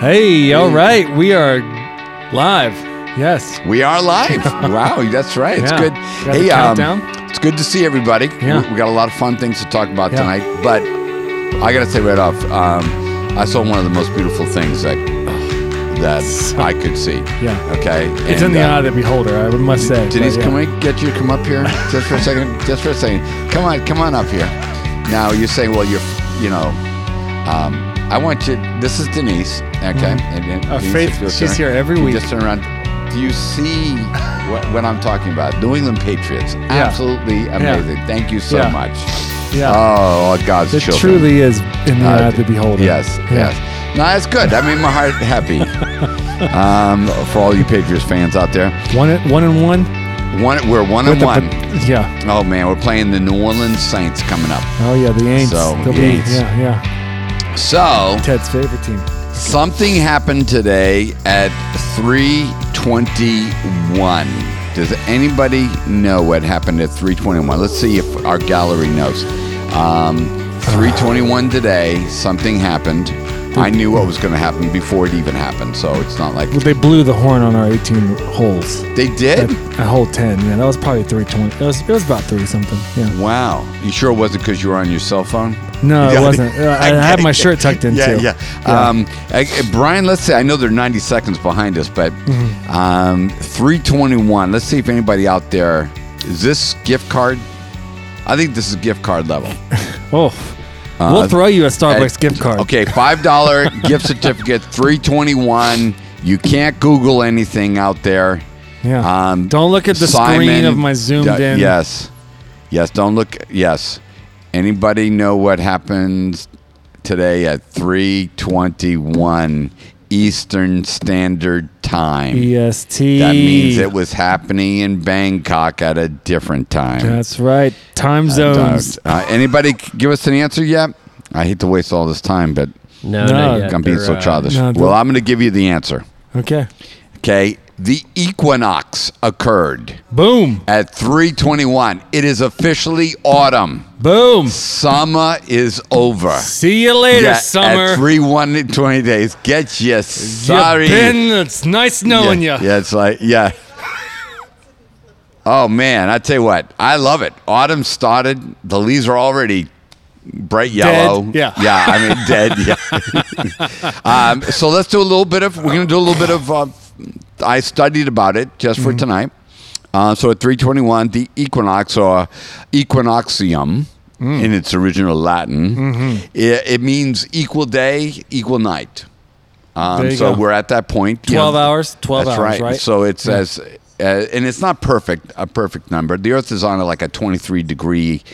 Hey, all right, we are live. Yes. We are live. wow, that's right. It's Yeah. good. Got the hey, um, countdown? it's good to see everybody. Yeah. We, we got a lot of fun things to talk about Yeah. tonight. But I got to say right off, um, I saw one of the most beautiful things that that I could see. Yeah. Okay. It's in the uh, eye of the beholder, I must say. Denise, but can yeah. we get you to come up here just for a second? Just for a second. Come on, come on up here. Now you're saying, well, you're, you know, um, I want you. This is Denise. Okay. And, and Uh, Faith, she's here every week. Just turn around. Do you see what, what I'm talking about? New England Patriots. Absolutely amazing. Thank you so Yeah. much. Yeah. Oh, God's it children. truly is in the Uh, eye of the beholder. Yes, Yeah. yes. No, that's good. That made my heart happy. um, for all you Patriots fans out there, One, one and one. one we're one with and one. yeah. Oh man, we're playing the New Orleans Saints coming up. Oh yeah, the Aints. So, the Aints. Yeah, yeah. So Ted's favorite team. Something happened today at 3:21. Does anybody know what happened at 3:21? Let's see if our gallery knows. Um, 3:21 today, something happened. I knew what was going to happen before it even happened, so it's not like Well, they blew the horn on our 18 holes. they did. At hole 10. Yeah, that was probably 320. It was, it was about 30 something. Yeah. Wow, you sure it wasn't because you were on your cell phone? No, it wasn't. Uh, I had my shirt tucked in Yeah, too. yeah. Um, I- Brian, let's say I know they're 90 seconds behind us, but Mm-hmm. um, 321. Let's see if anybody out there is this gift card. I think this is gift card level. Oh, we'll throw you a Starbucks Uh, gift card. Okay, five dollar gift certificate. 321. You can't Google anything out there. Yeah. Um, Don't look at the screen of my zoomed D- in. Yes, yes. Don't look. Yes. Anybody know what happens today at three twenty-one Eastern Standard Time? EST. That means it was happening in Bangkok at a different time. That's right. Time zones. Uh, anybody give us an answer yet? I hate to waste all this time, but No, No. not. I'm being They're, so uh, childish. no, well, I'm going to give you the answer. Okay. Okay, the equinox occurred Boom. at 321. It is officially autumn. Boom. Summer is over. See you later, Yeah, summer. At 320 days. Get you sorry. It's nice knowing yeah, you. yeah, it's like, yeah. Oh, man. I tell you what, I love it. Autumn started. The leaves are already bright yellow. Yeah. Yeah, I mean, dead. Yeah. um, so let's do a little bit of, we're going to do a little bit of, uh, I studied about it just Mm-hmm. for tonight. Uh, so at 321, the equinox or equinoxium Mm. in its original Latin, Mm-hmm. it, it means equal day, equal night. Um, so go. we're at that point. 12 know, hours, 12 that's hours, right. right? So it says, uh, and it's not perfect, a perfect number. The Earth is on a, like a 23 degree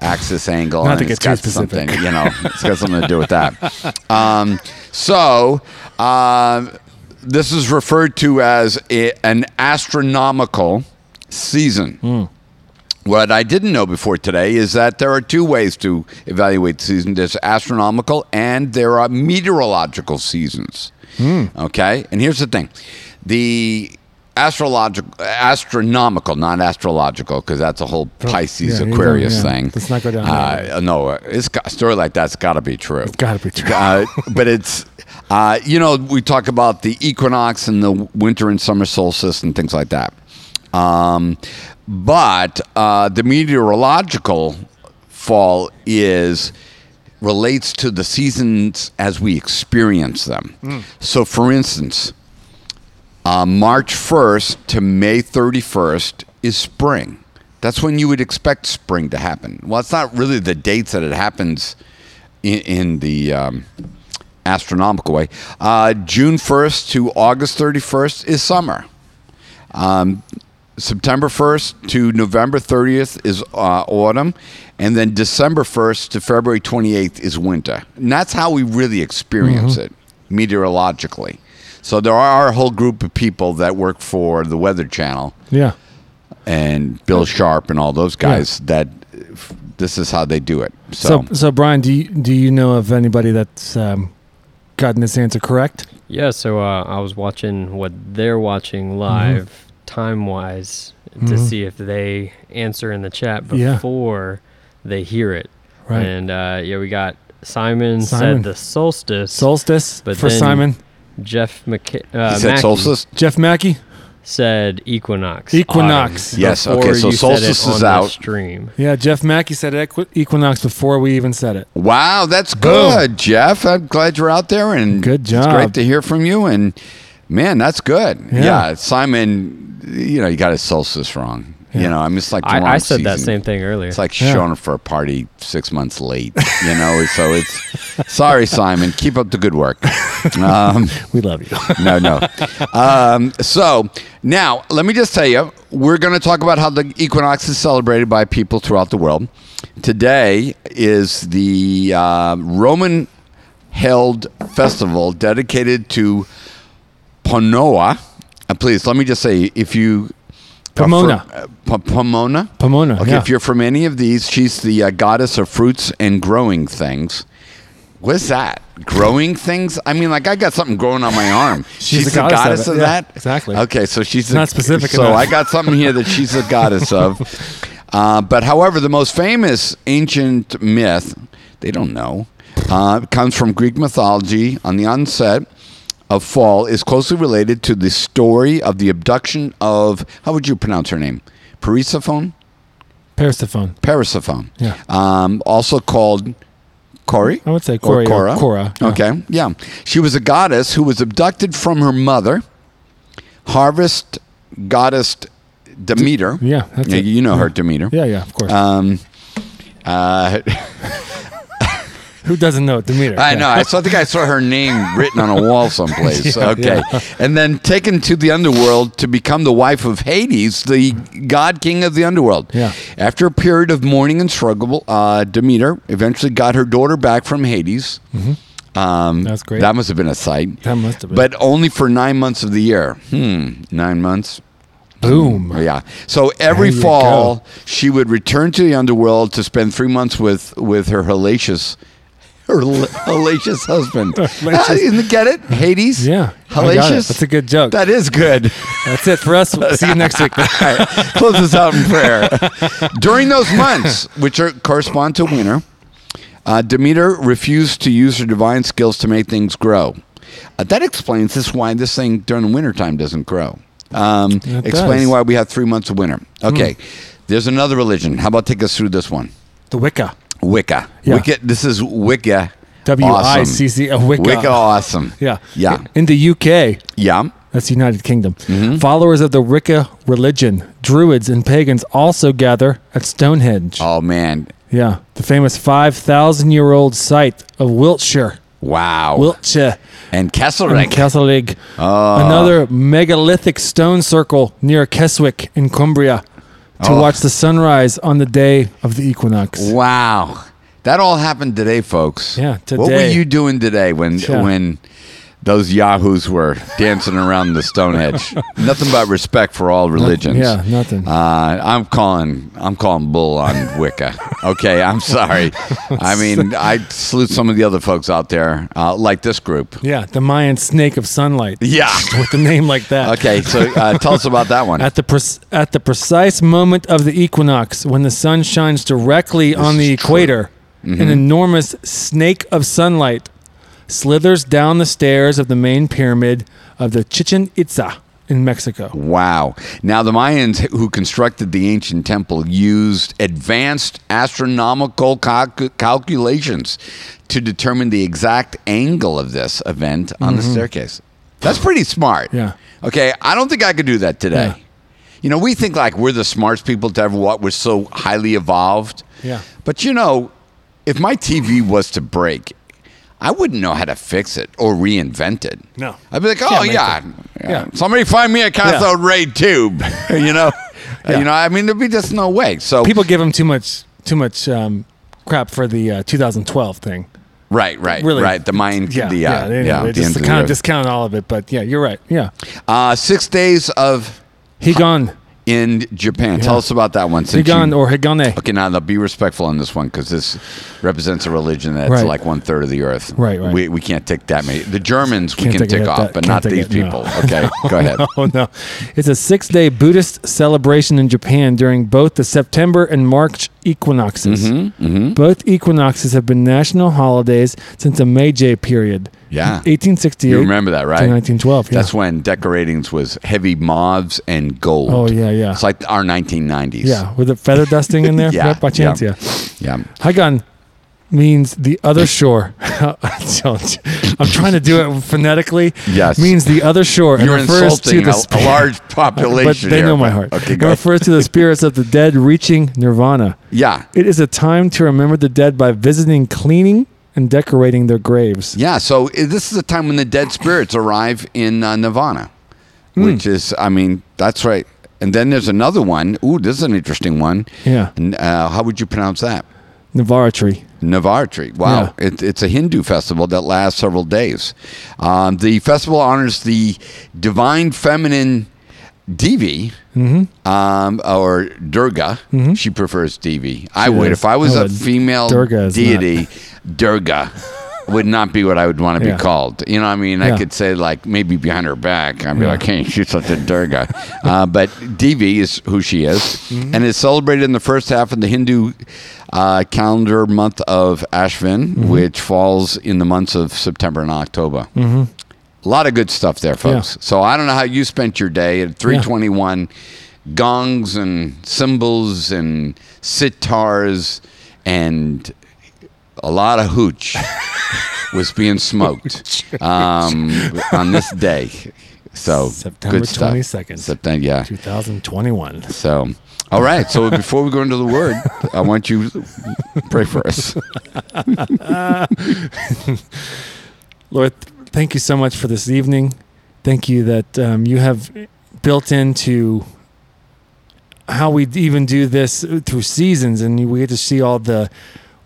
axis angle. Not and to get it's too got specific. something, you know, it's got something to do with that. Um, so um, this is referred to as a, an astronomical season. Hmm. What I didn't know before today is that there are two ways to evaluate the season. There's astronomical and there are meteorological seasons. Hmm. Okay, and here's the thing: the astrological, astronomical, not astrological, because that's a whole Pisces yeah, Aquarius yeah. thing. Let's not go down that Uh, no, it's got, a story like that's got to be true. It's gotta be true. Uh, but it's. Uh, you know, we talk about the equinox and the winter and summer solstice and things like that. Um, but uh, the meteorological fall is relates to the seasons as we experience them. So, for instance, uh, March 1st to May 31st is spring. That's when you would expect spring to happen. Well, it's not really the dates that it happens in, in the um, astronomical way. Uh, June 1st to August 31st is summer. Um, September 1st to November 30th is uh, autumn. And then December 1st to February 28th is winter. And that's how we really experience it meteorologically. So there are a whole group of people that work for the Weather Channel Yeah. and Bill Sharp and all those guys that f- this is how they do it. So, So, so Brian, do you, do you know of anybody that's um, gotten this answer correct? Yeah, so uh, I was watching what they're watching live, time wise, to Mhm. see if they answer in the chat Yeah. before they hear it. Right. And uh, yeah, we got Simon, Simon. said the solstice. Solstice But for then- Simon. Jeff McKay, uh, He said Mackey solstice. Jeff Mackey. said equinox. Equinox. autumn, Yes, before okay, so you said solstice it is on the out. Stream. Yeah, Jeff Mackey said equi- equinox before we even said it. Wow, that's Boom. good, Jeff. I'm glad you're out there, and Good It's job. great to hear from you. And man, that's good. Yeah. Yeah, Simon, you know, you got his solstice wrong. You know, I mean, it's like I, I said that same thing earlier. It's like Yeah. showing up for a party six months late. You know, so it's sorry, Simon. Keep up the good work. Um, We love you. no, no. Um, so now, let me just tell you, we're going to talk about how the equinox is celebrated by people throughout the world. Today is the uh, Roman held festival dedicated to Ponoa. Uh, please, let me just say, if you. Pomona. Uh, P- Pomona? Pomona. Okay, yeah. if you're from any of these, she's the uh, goddess of fruits and growing things. What's that? Growing things? I mean, like I got something growing on my arm. She's she's a the goddess of goddess it. of, Yeah, that. exactly. Okay, so she's not specific So enough. I got something here that she's a goddess of. Uh, but however, the most famous ancient myth they don't know uh, comes from Greek mythology. On the onset of fall, is closely related to the story of the abduction of how would you pronounce her name? Persephone. Persephone. Persephone. Yeah. Um, also called Kore. I would say Or Cora. Cora. Cora. yeah. Okay. Yeah. She was a goddess who was abducted from her mother, harvest goddess Demeter. Yeah, that's Yeah, it. you know her, Demeter. Yeah, yeah, of course. Um, uh, Who doesn't know Demeter? I Yeah. know. I saw, I think I saw her name written on a wall someplace. Yeah, okay. And then taken to the underworld to become the wife of Hades, the god king of the underworld. Yeah. After a period of mourning and struggle, uh, Demeter eventually got her daughter back from Hades. Um, That's great. That must have been a sight. That must have been. But only for nine months of the year. Hmm. Nine months. Boom. Yeah. So every fall, go. she would return to the underworld to spend three months with with her hellacious, her hellacious husband. Hellacious. Ah, you get it? Hades. Yeah. Hellacious. That's a good joke. That is good. That's it for us. See you next week. All right, close us out in prayer. During those months, which are, correspond to winter, uh, Demeter refused to use her divine skills to make things grow. Uh, that explains this why this thing during the wintertime doesn't grow. Um, explaining does. Why we have three months of winter. Okay, there's another religion. How about take us through this one? The Wicca. Wicca. Yeah. Wicca. This is Wicca. W I C C. uh, Wicca. Wicca awesome. Yeah. Yeah. In the UK, Yeah. that's the United Kingdom, Mm-hmm. followers of the Wicca religion, Druids and pagans also gather at Stonehenge. Oh man. Yeah. The famous 5,000 year old site of Wiltshire. Wow. Wiltshire. and And. Castlerigg. Oh. Another megalithic stone circle near Keswick in Cumbria to Oh. watch the sunrise on the day of the equinox. Wow. That all happened today, folks. Yeah, What were you doing today when Yeah. when those yahoos were dancing around the Stonehenge? Nothing but respect for all religions. Yeah, nothing. Uh, I'm calling. I'm calling bull on Wicca. Okay, I'm sorry. I mean, I salute some of the other folks out there, uh, like this group. yeah, the Mayan snake of sunlight. Yeah. With a name like that. Okay, so uh, tell us about that one. At the pre- at the precise moment of the equinox, when the sun shines directly on the equator, Mm-hmm. an enormous snake of sunlight slithers down the stairs of the main pyramid of the Chichen Itza in Mexico. Wow. Now, the Mayans who constructed the ancient temple used advanced astronomical calcu- calculations to determine the exact angle of this event on the staircase. That's pretty smart. Mm-hmm. Yeah. Okay, I don't think I could do that today. Yeah. You know, we think like we're the smartest people to ever what we're so highly evolved. Yeah. But you know, if my TV was to break, I wouldn't know how to fix it or reinvent it. No. I'd be like, oh yeah, yeah. Yeah. Somebody find me a cathode ray tube. you know, you know. I mean, there'd be just no way. So People give him too much too much um, crap for the uh, 2012 thing. right, right, Really, right. The mind, Yeah, the uh, yeah, yeah, they, yeah they the just kind of discount all of it. But yeah, you're right. Yeah, uh, six days of Higan, in Japan. Tell us about that one. since Higan you- or Higane. Okay, now they'll be respectful on this one because this represents a religion that's Right. like one third of the earth. Right, right. We, we can't tick that many. The Germans we Can't can take tick off, that- but can't not these it, no. people. Okay, go ahead. Oh no, it's a six-day Buddhist celebration in Japan during both the September and March equinoxes. Mm-hmm, Both equinoxes have been national holidays since the Meiji period, Yeah. 1868. You remember that, right? 1912. Yeah. That's when decoratings was heavy mauves and gold. Oh, yeah, yeah. It's like our 1990s. yeah, with the feather dusting in there. Yeah, by chance. yeah. Yeah. Yeah. Hagan means the other shore. I'm trying to do it phonetically. Yes. Means the other shore. and You're refers to the sp- a large population. But they here, know my heart. Okay, It go. refers to the spirits of the dead reaching nirvana. Yeah. It is a time to remember the dead by visiting, cleaning, and decorating their graves. Yeah. So this is a time when the dead spirits arrive in uh, Nirvana, Hmm. which is, I mean, that's right. And then there's another one. Ooh, this is an interesting one. Yeah. N- Uh, how would you pronounce that? Navaratri. Navaratri. Wow. It, it's a Hindu festival that lasts several days. Um, the festival honors the divine feminine Devi, Mm-hmm. um, or Durga. She prefers Devi. I would. does. If I was I a female Durga is deity, Durga would not be what I would want to Yeah. be called. You know what I mean? I could say, like, maybe behind her back, I'd be Yeah. like, hey, she's such a Durga. uh, but Devi is who she is, Mm-hmm. and is celebrated in the first half of the Hindu uh, calendar month of Ashvin, Mm-hmm. which falls in the months of September and October. A lot of good stuff there, folks. So I don't know how you spent your day at 321. Gongs and cymbals and sitars and a lot of hooch was being smoked um, on this day. So September good stuff. 22nd. September, yeah. 2021. So, all right. So before we go into the word, I want you to pray for us. Lord, thank you so much for this evening. Thank you that um, you have built into how we even do this through seasons, and we get to see all the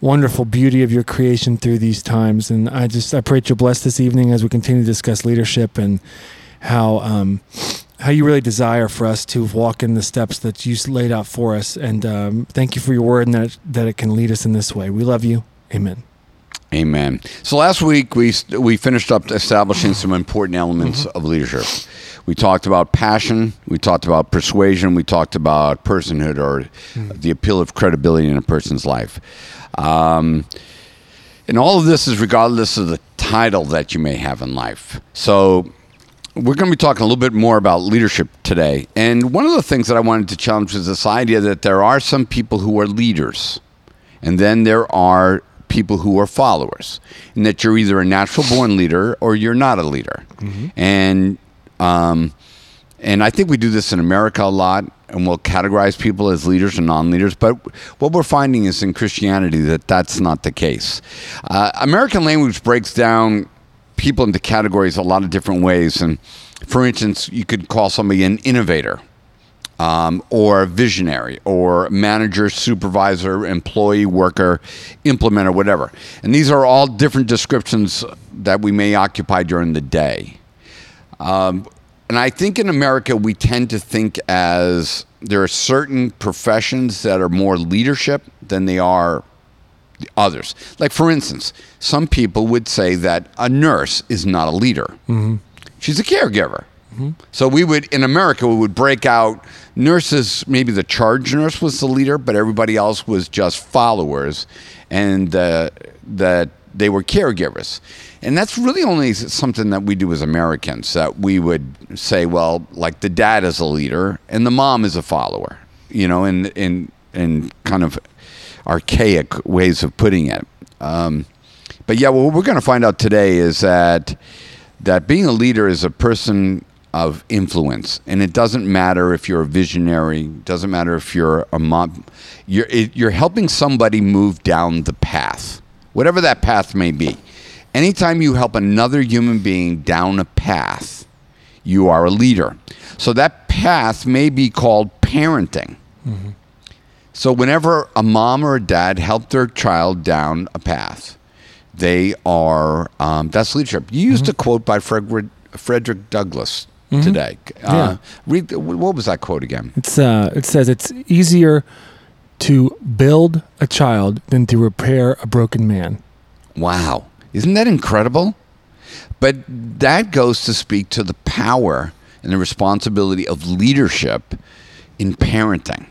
wonderful beauty of your creation through these times. And I just I pray that you'll bless this evening as we continue to discuss leadership and how um, how you really desire for us to walk in the steps that you laid out for us. And um, thank you for your word and that that it can lead us in this way. We love you. Amen. Amen. So last week we we finished up establishing some important elements of leadership. We talked about passion, we talked about persuasion, we talked about personhood or the appeal of credibility in a person's life. Um, and all of this is regardless of the title that you may have in life. So we're going to be talking a little bit more about leadership today. And one of the things that I wanted to challenge is this idea that there are some people who are leaders, and then there are people who are followers, and that you're either a natural born leader or you're not a leader. And um, and I think we do this in America a lot, and we'll categorize people as leaders and non-leaders. But what we're finding is in Christianity that that's not the case. Uh, American language breaks down people into categories a lot of different ways. And for instance, you could call somebody an innovator, um, or visionary, or manager, supervisor, employee, worker, implementer, whatever. And these are all different descriptions that we may occupy during the day. Um, and I think in America, we tend to think as there are certain professions that are more leadership than they are others. Like, for instance, some people would say that a nurse is not a leader, she's a caregiver. So we would, in America, we would break out nurses. Maybe the charge nurse was the leader, but everybody else was just followers, and uh, that they were caregivers. And that's really only something that we do as Americans. That we would say, well, like the dad is a leader and the mom is a follower. You know, in in in kind of archaic ways of putting it. Um, but yeah, what we're going to find out today is that that being a leader is a person of influence, and it doesn't matter if you're a visionary, doesn't matter if you're a mom, you're it, you're helping somebody move down the path, whatever that path may be. Anytime you help another human being down a path, you are a leader. So that path may be called parenting. So whenever a mom or a dad help their child down a path, they are um, that's leadership. You used a quote by Frederick, Frederick Douglass today. Uh, read what was that quote again? It's uh, it says it's easier to build a child than to repair a broken man. Wow, isn't that incredible? But that goes to speak to the power and the responsibility of leadership in parenting.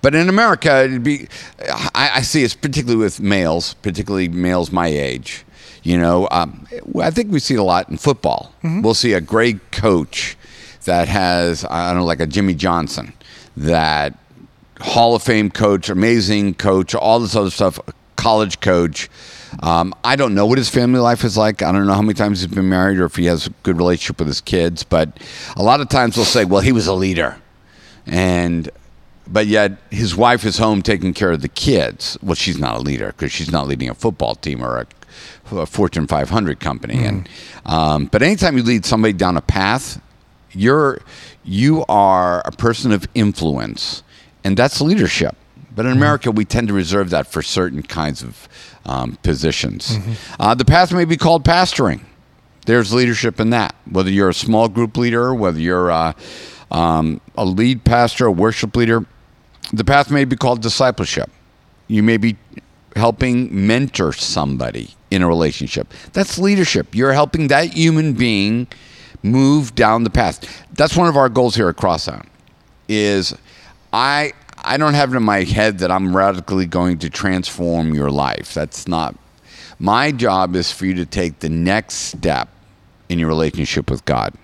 But in America, it'd be, I, I see it's particularly with males, particularly males my age. You know, um, I think we see a lot in football. We'll see a great coach that has, I don't know, like a Jimmy Johnson, that Hall of Fame coach, amazing coach, all this other stuff, college coach. Um, I don't know what his family life is like. I don't know how many times he's been married or if he has a good relationship with his kids. But a lot of times we'll say, well, he was a leader. And but yet his wife is home taking care of the kids. Well, she's not a leader because she's not leading a football team or a, a Fortune 500 company. And um, but anytime you lead somebody down a path, you're you are a person of influence, and that's leadership. But in America, we tend to reserve that for certain kinds of um, positions. Uh, the path may be called pastoring. There's leadership in that. Whether you're a small group leader, whether you're uh, um, a lead pastor, a worship leader, the path may be called discipleship. You may be helping mentor somebody in a relationship. That's leadership. You're helping that human being move down the path. That's one of our goals here at Crosstowne. Is I I don't have it in my head that I'm radically going to transform your life. That's not my job is for you to take the next step in your relationship with God.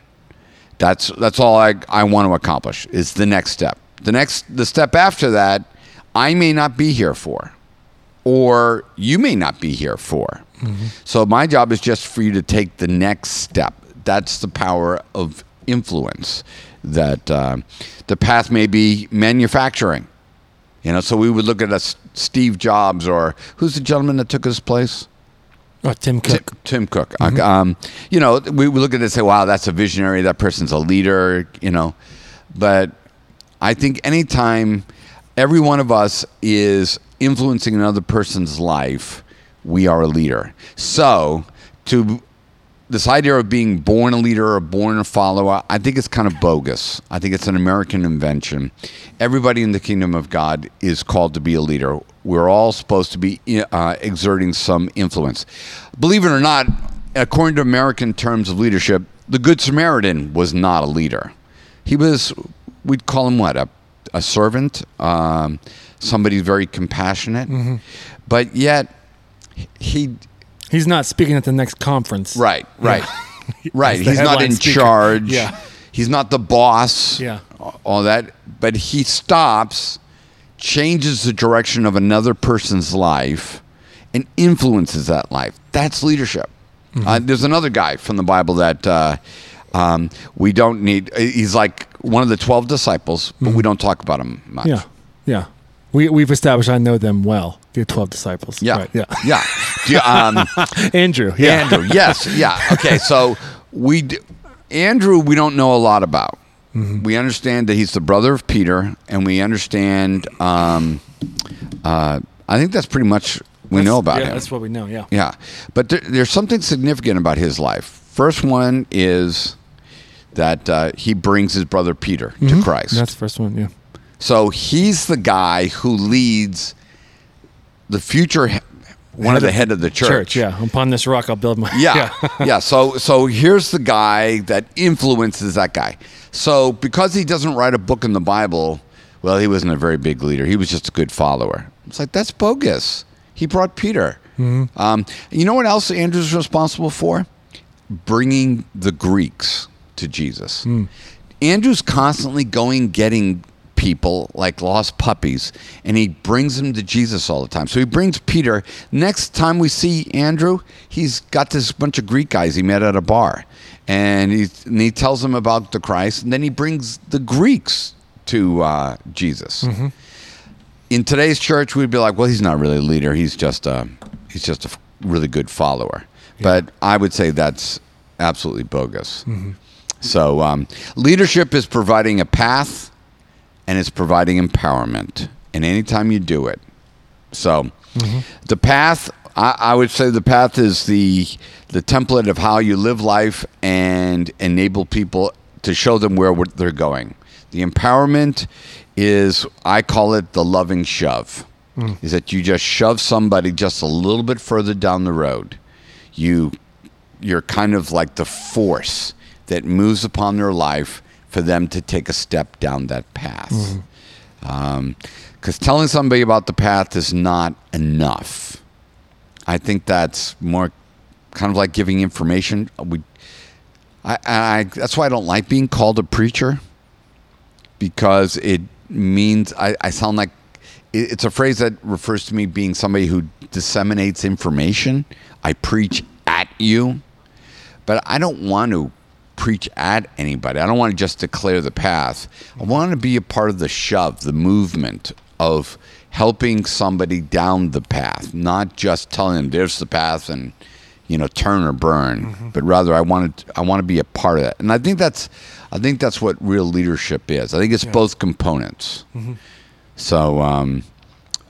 That's that's all I, I want to accomplish is the next step. The next the step after that, I may not be here for, or you may not be here for. So my job is just for you to take the next step. That's the power of influence. That uh, the path may be manufacturing. You know, so we would look at a Steve Jobs or who's the gentleman that took his place? Oh, Tim Cook. Tim, Tim Cook. Um, you know, we, we look at it and say, wow, that's a visionary. That person's a leader, you know. But I think anytime every one of us is influencing another person's life, we are a leader. So to this idea of being born a leader or born a follower, I think it's kind of bogus. I think it's an American invention. Everybody in the kingdom of God is called to be a leader. We're all supposed to be uh, exerting some influence. Believe it or not, according to American terms of leadership, the Good Samaritan was not a leader. He was, we'd call him what, a, a servant, um, somebody very compassionate. But yet, he He's not speaking at the next conference. Right, right, right. He's not in speaker. charge. Yeah. He's not the boss. Yeah. All that, but he stops, changes the direction of another person's life, and influences that life. That's leadership. Mm-hmm. Uh, there's another guy from the Bible that uh, um, we don't need. He's like one of the twelve disciples, but we don't talk about him much. Mm-hmm. Yeah. Yeah. We, we've established I know them well, the 12 disciples. Yeah. Right, yeah. Yeah. You- um, Andrew. Yeah. Andrew, yes, yeah. Okay, so we d- Andrew we don't know a lot about. Mm-hmm. We understand that he's the brother of Peter, and we understand. Um, uh, I think that's pretty much we That's- know about yeah, him. That's what we know. Yeah. Yeah, but there, there's something significant about his life. First one is that uh, he brings his brother Peter to Christ. Mm-hmm. That's the first one. Yeah. So he's the guy who leads the future, one of the head of the church. Yeah. Upon this rock, I'll build my. Yeah, yeah. So, so here's the guy that influences that guy. So, because he doesn't write a book in the Bible, well, he wasn't a very big leader. He was just a good follower. It's like that's bogus. He brought Peter. Um, you know what else Andrew's responsible for? Bringing the Greeks to Jesus. Andrew's constantly going getting people like lost puppies and he brings them to Jesus all the time. So he brings Peter. Next time we see Andrew, he's got this bunch of Greek guys he met at a bar. And he, and he tells them about the Christ and then he brings the Greeks to uh, Jesus. In today's church we'd be like, well, he's not really a leader. He's just a he's just a really good follower. But I would say that's absolutely bogus. So, um, leadership is providing a path and it's providing empowerment. And anytime you do it, so mm-hmm. the path, I, I would say the path is the the template of how you live life and enable people to show them where they're going. The empowerment is, I call it the loving shove. Mm. Is that you just shove somebody just a little bit further down the road. You you're kind of like the force that moves upon their life for them to take a step down that path. Mm-hmm. Um, because telling somebody about the path is not enough. I think that's more kind of like giving information. We, I, I, that's why I don't like being called a preacher because it means I, I sound like it, it's a phrase that refers to me being somebody who disseminates information. I preach at you, but I don't want to preach at anybody. I don't want to just declare the path. I want to be a part of the shove, the movement of helping somebody down the path, not just telling them there's the path and you know turn or burn, but rather I want to I want to be a part of that. And I think that's I think that's what real leadership is. I think it's both components. So um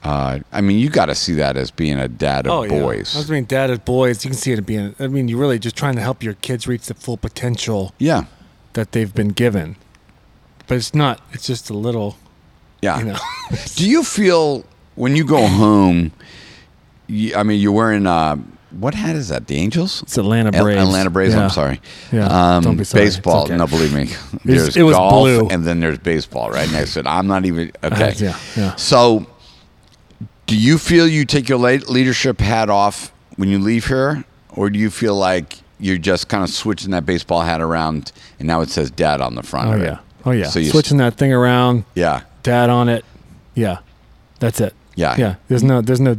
uh, I mean, you got to see that as being a dad of boys. Oh, Yeah. I mean, dad of boys. You can see it being. I mean, you're really just trying to help your kids reach the full potential Yeah, that they've been given. But it's not. It's just a little. yeah. You know. Do you feel when you go home? You, I mean, you're wearing uh, what hat is that? The Angels? It's Atlanta Al- Braves. Atlanta Braves. Yeah. I'm sorry. Yeah, Um, don't be sorry. Baseball. Okay. No, believe me. There's it was golf, blue. and then there's baseball right next to it. I'm not even okay. yeah, yeah. So, do you feel you take your leadership hat off when you leave here, or do you feel like you're just kind of switching that baseball hat around and now it says "Dad" on the front Oh of it? yeah. Oh yeah. So Switching that thing around. Yeah. Dad on it. Yeah. That's it. Yeah. Yeah. There's no. There's no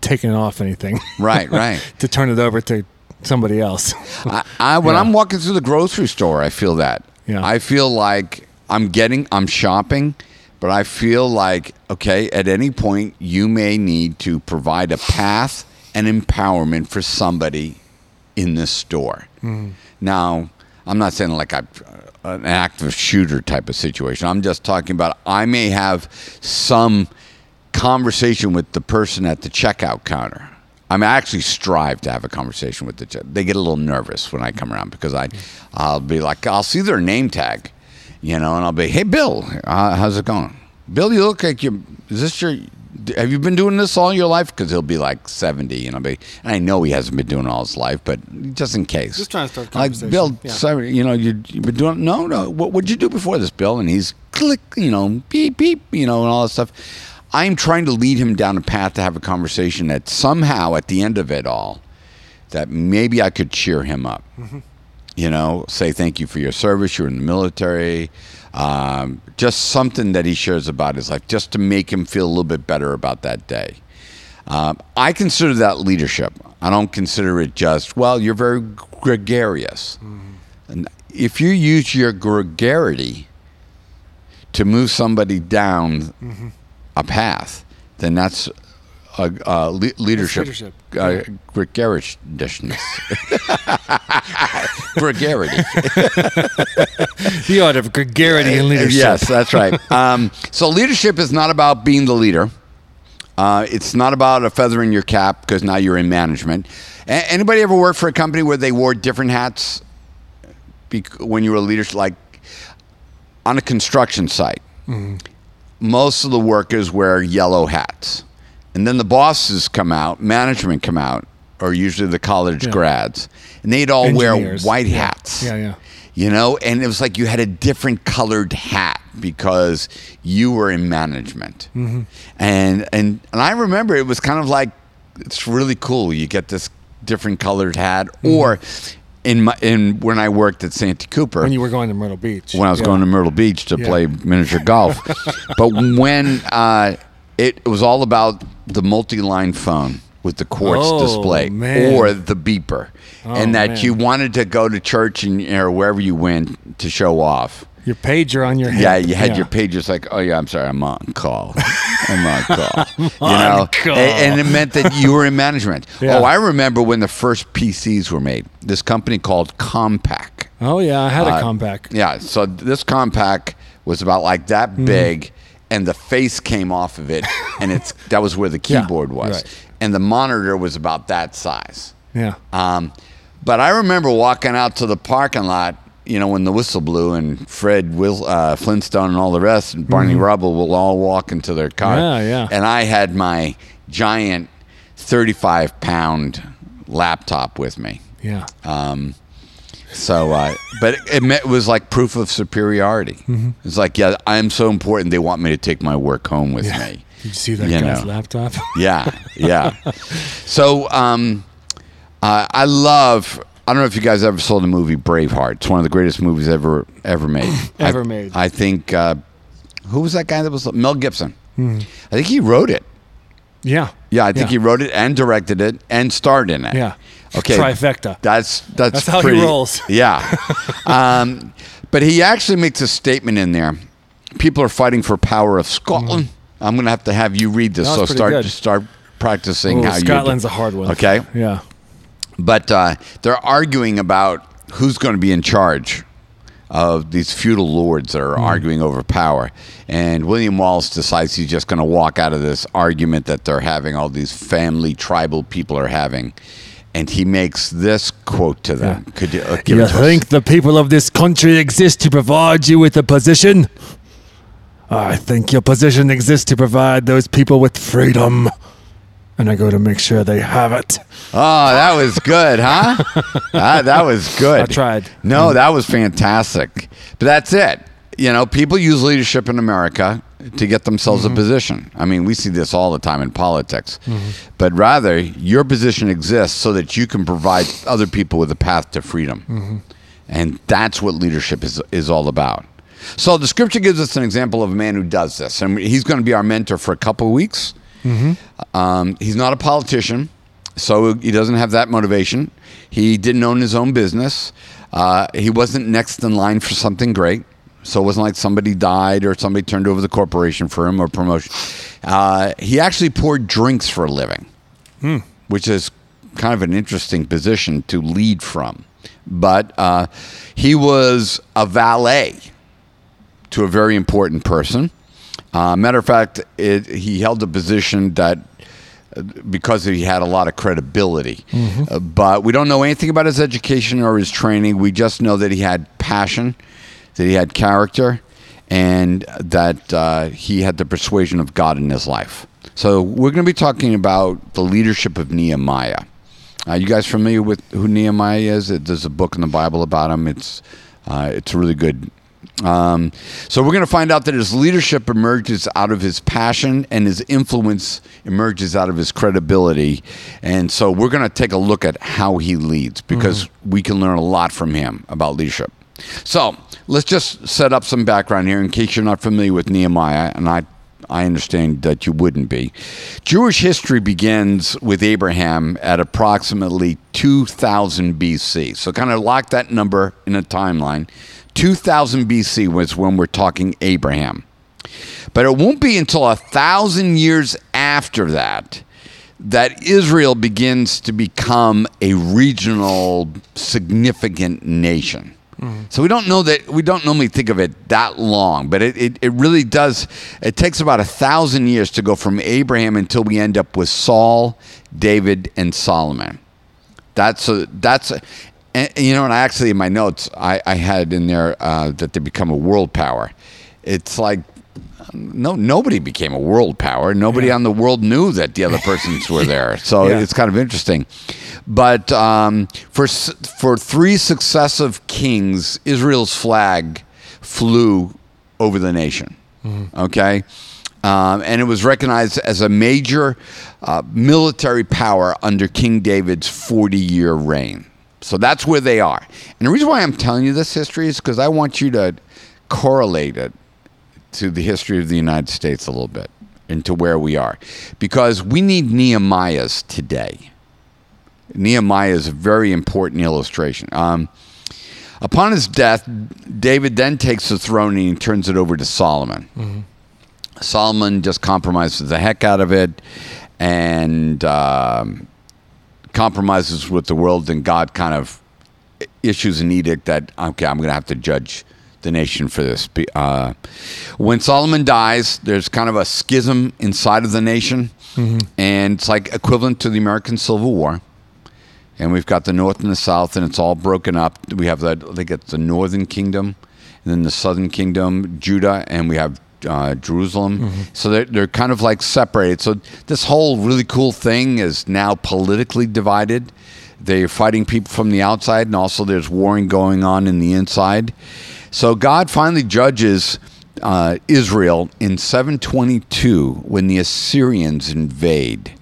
taking it off anything Right. Right. to turn it over to somebody else. I, I when Yeah. I'm walking through the grocery store, I feel that. Yeah. I feel like I'm getting, I'm shopping, but I feel like okay, at any point you may need to provide a path and empowerment for somebody in this store. Now, I'm not saying like I'm uh, an active shooter type of situation. I'm just talking about I may have some conversation with the person at the checkout counter. I mean, I actually strive to have a conversation with the. They get a little nervous when I come around because I, I'll be like, I'll see their name tag, you know, and I'll be, hey, Bill, uh, how's it going? Bill, you look like you. Is this your? Have you been doing this all your life? Because he'll be like seventy, and I'll be, and I know he hasn't been doing it all his life, but just in case. Just trying to start Like. Bill, Yeah. sorry, you know, you, you've been doing. No, no. What would you do before this, Bill? And he's click, you know, beep, beep, you know, and all that stuff. I'm trying to lead him down a path to have a conversation that somehow, at the end of it all, that maybe I could cheer him up. You know, say thank you for your service. You're in the military. Um, just something that he shares about his life, just to make him feel a little bit better about that day. Um, I consider that leadership. I don't consider it just, well, you're very gregarious. And if you use your gregarity to move somebody down a path, then that's a, a le- leadership. leadership. Uh, gregariousness. Gregarity. the art of gregarity and leadership. Yes, that's right. Um, so leadership is not about being the leader. Uh, it's not about a feather in your cap because now you're in management. A- anybody ever worked for a company where they wore different hats bec- when you were a leader? Like on a construction site, most of the workers wear yellow hats, and then the bosses come out, management come out, or usually the college Yeah. grads, and they'd all wear white Yeah. hats Yeah, yeah. you know and it was like you had a different colored hat because you were in management Mm-hmm. and and and i remember it was kind of like it's really cool you get this different colored hat Mm-hmm. or in my in when i worked at santee cooper When you were going to Myrtle Beach. when I was Yeah. going to Myrtle Beach to Yeah. play miniature golf. but when uh, it, it was all about the multi-line phone with the quartz Oh, display man. or the beeper, and that man. you wanted to go to church and or wherever you went to show off. Your pager on your head. Yeah, you had your pages like, oh yeah, I'm sorry, I'm on call. I'm on call. you know, call. A- and it meant that you were in management. Yeah. Oh, I remember when the first PCs were made. This company called Compaq. Oh yeah, I had a Uh, Compaq. Yeah, so this Compaq was about like that Mm-hmm. big, and the face came off of it, and it's that was where the Yeah, keyboard was, right. and the monitor was about that size. Yeah. Um, but I remember walking out to the parking lot, you know, when the whistle blew, and Fred Will, uh, Flintstone and all the rest, and Barney Rubble will all walk into their car. Mm-hmm. Yeah, yeah. And I had my giant, thirty-five pound laptop with me. Yeah. So, uh, but it, it, was like proof of superiority. Mm-hmm. It's like, yeah, I'm so important. They want me to take my work home with yeah. me. Did you see that You guy's know. laptop? Yeah, yeah. so, um, Uh, I love. I don't know if you guys ever saw the movie Braveheart. It's one of the greatest movies ever ever made. Ever I, made. I think. Uh, who was that guy that was Mel Gibson? Hmm. I think he wrote it. Yeah. Yeah, I think Yeah. he wrote it and directed it and starred in it. Yeah. Okay. Trifecta. That's that's That's how he rolls. Yeah. um, but he actually makes a statement in there. People are fighting for power of Scotland. I'm going to have to have you read this. So start good. start practicing Ooh, how you. Scotland's a hard one. Okay. Yeah. But uh, they're arguing about who's going to be in charge of these feudal lords that are arguing over power. And William Wallace decides he's just going to walk out of this argument that they're having, all these family tribal people are having. And he makes this quote to them. Yeah. Could you uh, give You it to us? think the people of this country exist to provide you with a position? I think your position exists to provide those people with freedom. And I go to make sure they have it. Oh, that was good, huh? that, that was good. I tried. No, that was fantastic. But that's it. You know, people use leadership in America to get themselves Mm-hmm. a position. I mean, we see this all the time in politics. But rather, your position exists so that you can provide other people with a path to freedom. Mm-hmm. And that's what leadership is, is all about. So the scripture gives us an example of a man who does this. And he's going to be our mentor for a couple of weeks. Um, he's not a politician, so he doesn't have that motivation. He didn't own his own business. Uh, he wasn't next in line for something great. So it wasn't like somebody died or somebody turned over the corporation for him or promotion. Uh, he actually poured drinks for a living, which is kind of an interesting position to lead from. But uh, he was a valet to a very important person. Uh, matter of fact, it, he held a position that uh, because he had a lot of credibility. Uh, but we don't know anything about his education or his training. We just know that he had passion, that he had character, and that uh, he had the persuasion of God in his life. So we're going to be talking about the leadership of Nehemiah. Uh, you guys familiar with who Nehemiah is? There's a book in the Bible about him. It's uh, it's really good. Um, so we're going to find out that his leadership emerges out of his passion and his influence emerges out of his credibility. And so we're going to take a look at how he leads because we can learn a lot from him about leadership. So let's just set up some background here in case you're not familiar with Nehemiah, and I I understand that you wouldn't be. Jewish history begins with Abraham at approximately 2000 BC. So, kind of lock that number in a timeline. 2000 BC was when we're talking Abraham. But it won't be until a thousand years after that that Israel begins to become a regional significant nation. So we don't know that we don't normally think of it that long, but it, it, it really does. It takes about a thousand years to go from Abraham until we end up with Saul, David, and Solomon. That's a, that's a, and, you know, and I actually in my notes I, I had in there uh, that they become a world power. It's like no nobody became a world power. Nobody on the world knew that the other persons were there. So Yeah. it's kind of interesting. But um, for for three successive kings, Israel's flag flew over the nation. Okay. Um, and it was recognized as a major uh, military power under King David's 40 year reign. So that's where they are. And the reason why I'm telling you this history is because I want you to correlate it to the history of the United States a little bit and to where we are. Because we need Nehemiahs today. Nehemiah is a very important illustration. Um, upon his death, David then takes the throne and he turns it over to Solomon. Solomon just compromises the heck out of it and um, compromises with the world, and God kind of issues an edict that, okay, I'm going to have to judge the nation for this. Uh, when Solomon dies, there's kind of a schism inside of the nation, and it's like equivalent to the American Civil War. And we've got the North and the South, and it's all broken up. We have the, I think it's the Northern Kingdom, and then the Southern Kingdom, Judah, and we have uh, Jerusalem. So they're, they're kind of like separated. So this whole really cool thing is now politically divided. They're fighting people from the outside, and also there's warring going on in the inside. So God finally judges uh, Israel in 722 when the Assyrians invade.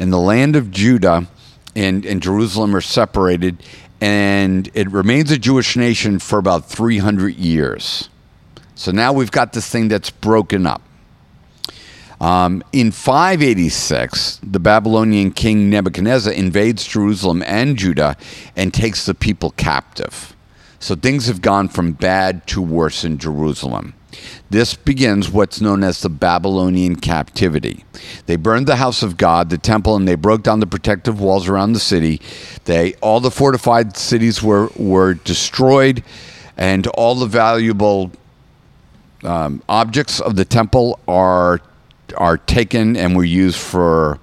And the land of Judah and, and Jerusalem are separated, and it remains a Jewish nation for about 300 years. So now we've got this thing that's broken up. Um, in 586, the Babylonian king Nebuchadnezzar invades Jerusalem and Judah and takes the people captive. So things have gone from bad to worse in Jerusalem. This begins what's known as the Babylonian captivity. They burned the house of God, the temple, and they broke down the protective walls around the city. They all the fortified cities were were destroyed, and all the valuable um, objects of the temple are are taken and were used for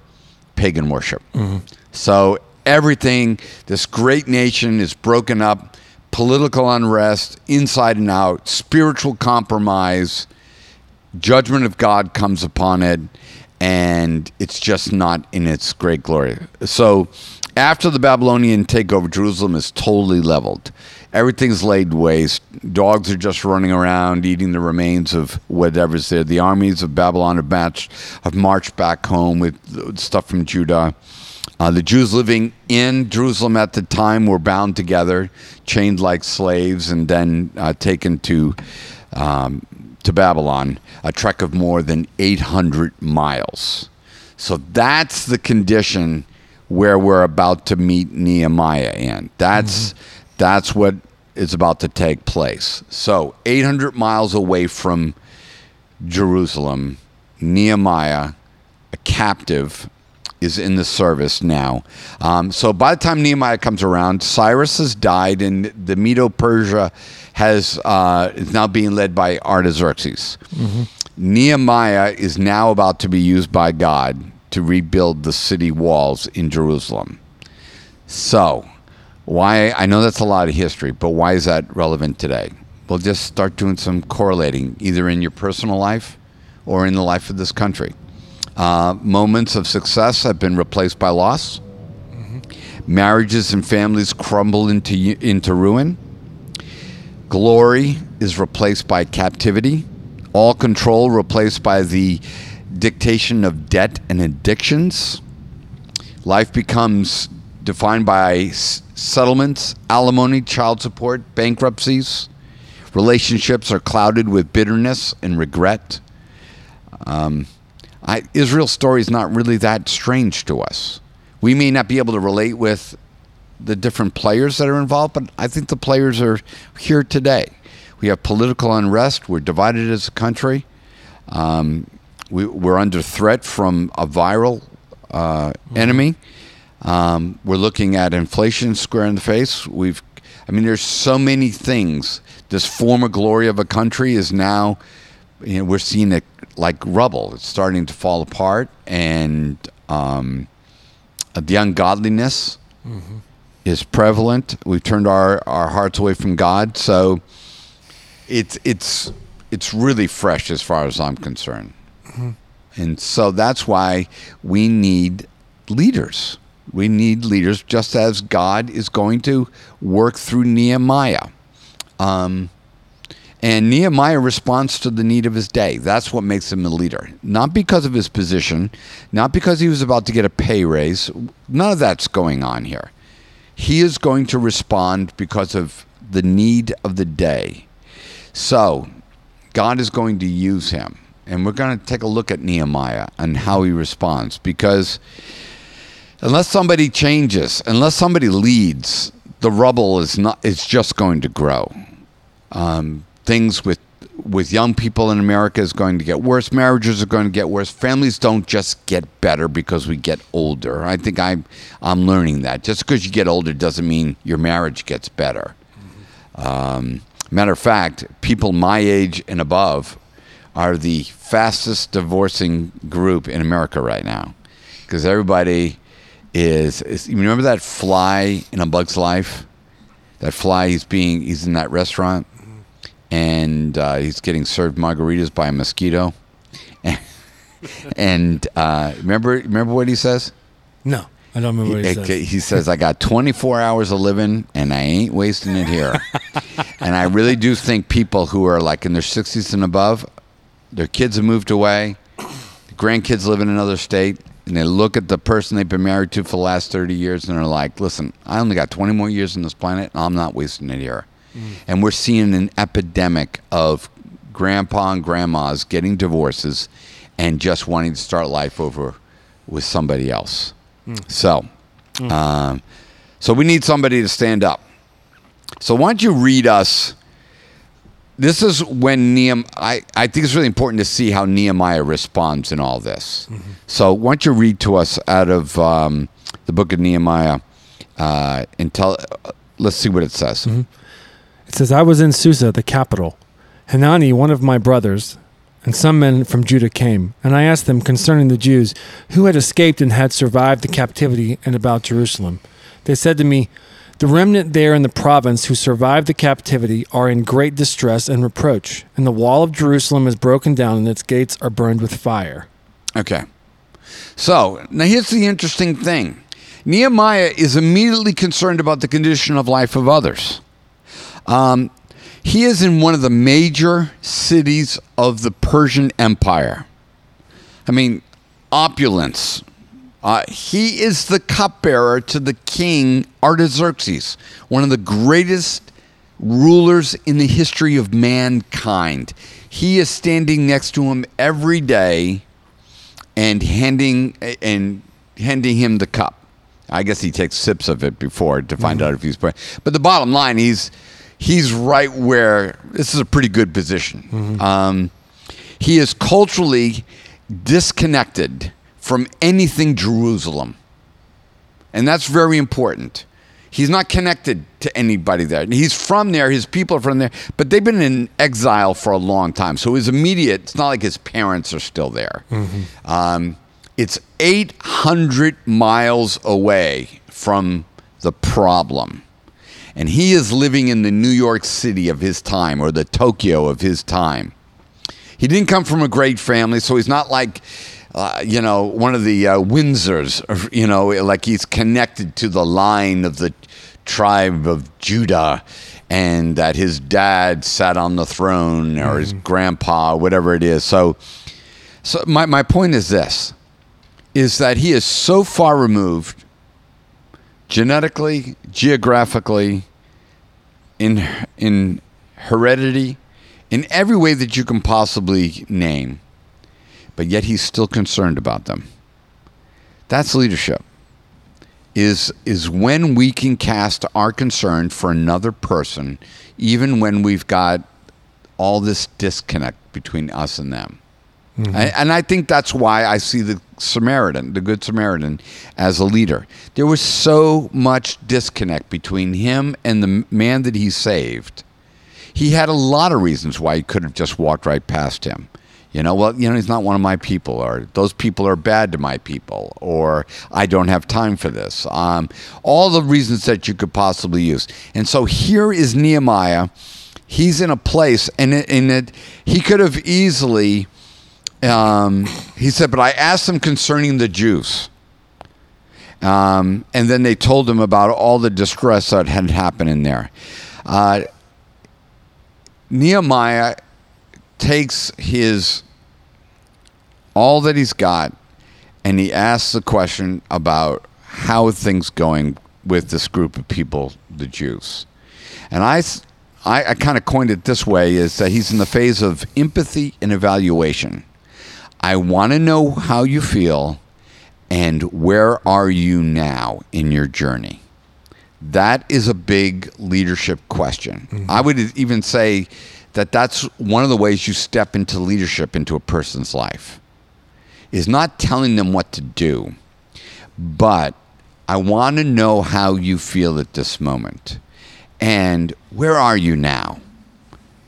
pagan worship. So everything, this great nation is broken up, political unrest, inside and out, spiritual compromise, judgment of God comes upon it, and it's just not in its great glory. So after the Babylonian takeover, Jerusalem is totally leveled. Everything's laid waste. Dogs are just running around eating the remains of whatever's there. The armies of Babylon have marched, have marched back home with stuff from Judah. Uh, the Jews living in Jerusalem at the time were bound together, chained like slaves, and then uh, taken to um, to Babylon, a trek of more than 800 miles. So that's the condition where we're about to meet Nehemiah in. That's that's what is about to take place. So 800 miles away from Jerusalem, Nehemiah, a captive, is in the service now. Um, so by the time Nehemiah comes around, Cyrus has died, and the Medo-Persia has uh, is now being led by Artaxerxes. Nehemiah is now about to be used by God to rebuild the city walls in Jerusalem. So, why? I know that's a lot of history, but why is that relevant today? Well, just start doing some correlating, either in your personal life or in the life of this country. Uh, moments of success have been replaced by loss. Marriages and families crumble into into ruin. Glory is replaced by captivity. All control replaced by the dictation of debt and addictions. Life becomes defined by s- settlements, alimony, child support, bankruptcies. Relationships are clouded with bitterness and regret. Um, I, Israel's story is not really that strange to us. We may not be able to relate with the different players that are involved, but I think the players are here today. We have political unrest. We're divided as a country. Um, we, we're under threat from a viral uh, enemy. Um, we're looking at inflation square in the face. We've, I mean, there's so many things. This former glory of a country is now, you know, we're seeing it like rubble. It's starting to fall apart, and um, the ungodliness is prevalent. We've turned our, our hearts away from God, so it's it's it's really fresh as far as I'm concerned. And so that's why we need leaders. We need leaders, just as God is going to work through Nehemiah. Um, and Nehemiah responds to the need of his day. That's what makes him a leader. Not because of his position, not because he was about to get a pay raise. None of that's going on here. He is going to respond because of the need of the day. So, God is going to use him. And we're going to take a look at Nehemiah and how he responds because unless somebody changes, unless somebody leads, the rubble is not it's just going to grow. Um, things with with young people in America is going to get worse. Marriages are going to get worse. Families don't just get better because we get older. I think I'm I'm learning that. Just because you get older doesn't mean your marriage gets better. Um, matter of fact, people my age and above are the fastest divorcing group in America right now because everybody is, is. You remember that fly in a Bug's Life? That fly, he's being, he's in that restaurant, and uh, he's getting served margaritas by a mosquito. and uh, remember, remember what he says? No, I don't remember what he said. he says, I got 24 hours of living and I ain't wasting it here. and I really do think people who are like in their 60s and above, their kids have moved away, grandkids live in another state, and they look at the person they've been married to for the last 30 years and they're like, listen, I only got 20 more years on this planet and I'm not wasting it here. And we're seeing an epidemic of grandpa and grandmas getting divorces and just wanting to start life over with somebody else. So, um, so we need somebody to stand up. So why don't you read us? This is when Nehemiah. I, I think it's really important to see how Nehemiah responds in all this. So why don't you read to us out of um, the book of Nehemiah uh, and tell? Uh, let's see what it says. It says, I was in Susa, the capital. Hanani, one of my brothers, and some men from Judah came, and I asked them concerning the Jews who had escaped and had survived the captivity and about Jerusalem. They said to me, The remnant there in the province who survived the captivity are in great distress and reproach, and the wall of Jerusalem is broken down and its gates are burned with fire. Okay. So now here's the interesting thing Nehemiah is immediately concerned about the condition of life of others. Um, he is in one of the major cities of the Persian Empire. I mean, opulence. Uh, he is the cupbearer to the king Artaxerxes, one of the greatest rulers in the history of mankind. He is standing next to him every day and handing and handing him the cup. I guess he takes sips of it before to find out if he's. But the bottom line, he's he's right where this is a pretty good position. Um, he is culturally disconnected from anything Jerusalem, and that's very important. He's not connected to anybody there. He's from there. His people are from there, but they've been in exile for a long time. So his immediate, it's not like his parents are still there. Um, it's 800 miles away from the problem. And he is living in the New York City of his time or the Tokyo of his time. He didn't come from a great family, so he's not like, uh, you know, one of the uh, Windsors, or, you know, like he's connected to the line of the tribe of Judah and that his dad sat on the throne or his grandpa, whatever it is. So, so my, my point is this is that he is so far removed genetically, geographically, in in heredity, in every way that you can possibly name, but yet he's still concerned about them. That's leadership. Is is when we can cast our concern for another person, even when we've got all this disconnect between us and them. I- And I think that's why I see the Samaritan, the Good Samaritan, as a leader. There was so much disconnect between him and the man that he saved. He had a lot of reasons why he could have just walked right past him. You know, well, you know, he's not one of my people, or those people are bad to my people, or I don't have time for this. Um, all the reasons that you could possibly use. And so here is Nehemiah. He's in a place, and it, and it, he could have easily um, he said, but I asked them concerning the Jews. Um, and then they told him about all the distress that had happened in there. Uh, Nehemiah takes his all that he's got and he asks the question about how things going with this group of people, the Jews. And I, I kind of coined it this way is that he's in the phase of empathy and evaluation. I want to know how you feel and where are you now in your journey. That is a big leadership question. Mm-hmm. I would even say that that's one of the ways you step into leadership into a person's life is not telling them what to do, but I want to know how you feel at this moment. And where are you now?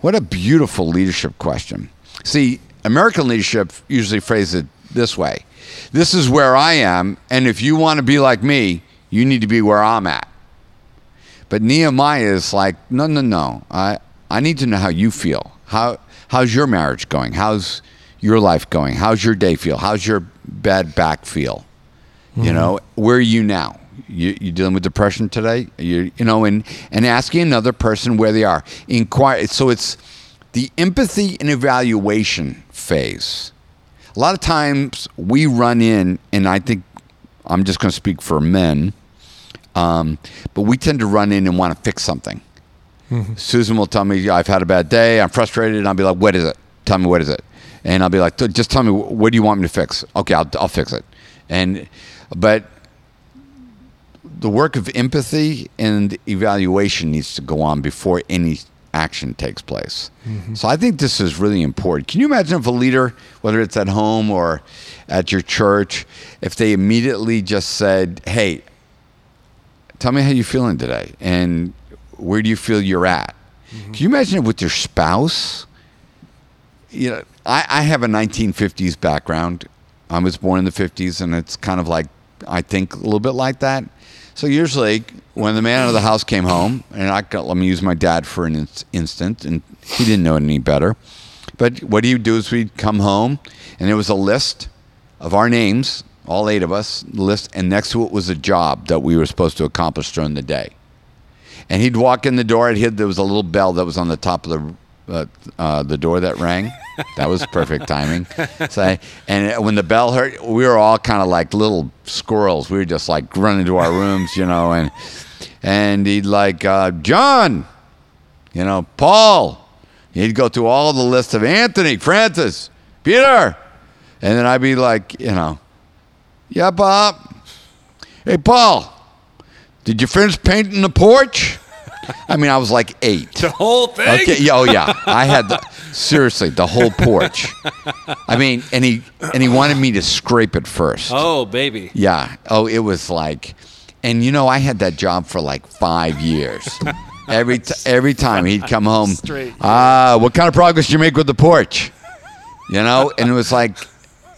What a beautiful leadership question. See, American leadership usually phrases it this way This is where I am, and if you want to be like me, you need to be where I'm at. But Nehemiah is like, no, no, no. I, I need to know how you feel. How, how's your marriage going? How's your life going? How's your day feel? How's your bad back feel? You mm-hmm. know, where are you now? You, you dealing with depression today? You, you know, and, and asking another person where they are. Inquire. So it's the empathy and evaluation phase. a lot of times we run in, and I think I'm just going to speak for men, um, but we tend to run in and want to fix something. Susan will tell me, I've had a bad day, I'm frustrated, and I'll be like, what is it? Tell me what is it? And I'll be like, just tell me, what do you want me to fix? Okay, I'll, I'll fix it. And, but the work of empathy and evaluation needs to go on before any action takes place. Mm-hmm. So I think this is really important. Can you imagine if a leader, whether it's at home or at your church, if they immediately just said, "Hey, tell me how you're feeling today and where do you feel you're at?" Mm-hmm. Can you imagine it with your spouse? You know, I, I have a 1950s background. I was born in the 50s, and it's kind of like I think a little bit like that. So usually, when the man of the house came home, and I got, let me use my dad for an inst- instant, and he didn't know any better. But what he would do is we'd come home, and it was a list of our names, all eight of us, list, and next to it was a job that we were supposed to accomplish during the day. And he'd walk in the door, he'd, there was a little bell that was on the top of the uh, the door that rang. That was perfect timing. So, and when the bell heard, we were all kind of like little squirrels. We were just like running to our rooms, you know, and and he'd like uh, John, you know, Paul. He'd go through all the list of Anthony, Francis, Peter, and then I'd be like, you know, yeah, Bob. Hey, Paul, did you finish painting the porch? I mean, I was like eight. The whole thing. Okay. Yeah, oh yeah. I had the seriously the whole porch. I mean, and he and he wanted me to scrape it first. Oh, baby. Yeah. Oh, it was like, and you know, I had that job for like five years. Every t- every time he'd come home, Straight. ah, what kind of progress did you make with the porch? You know, and it was like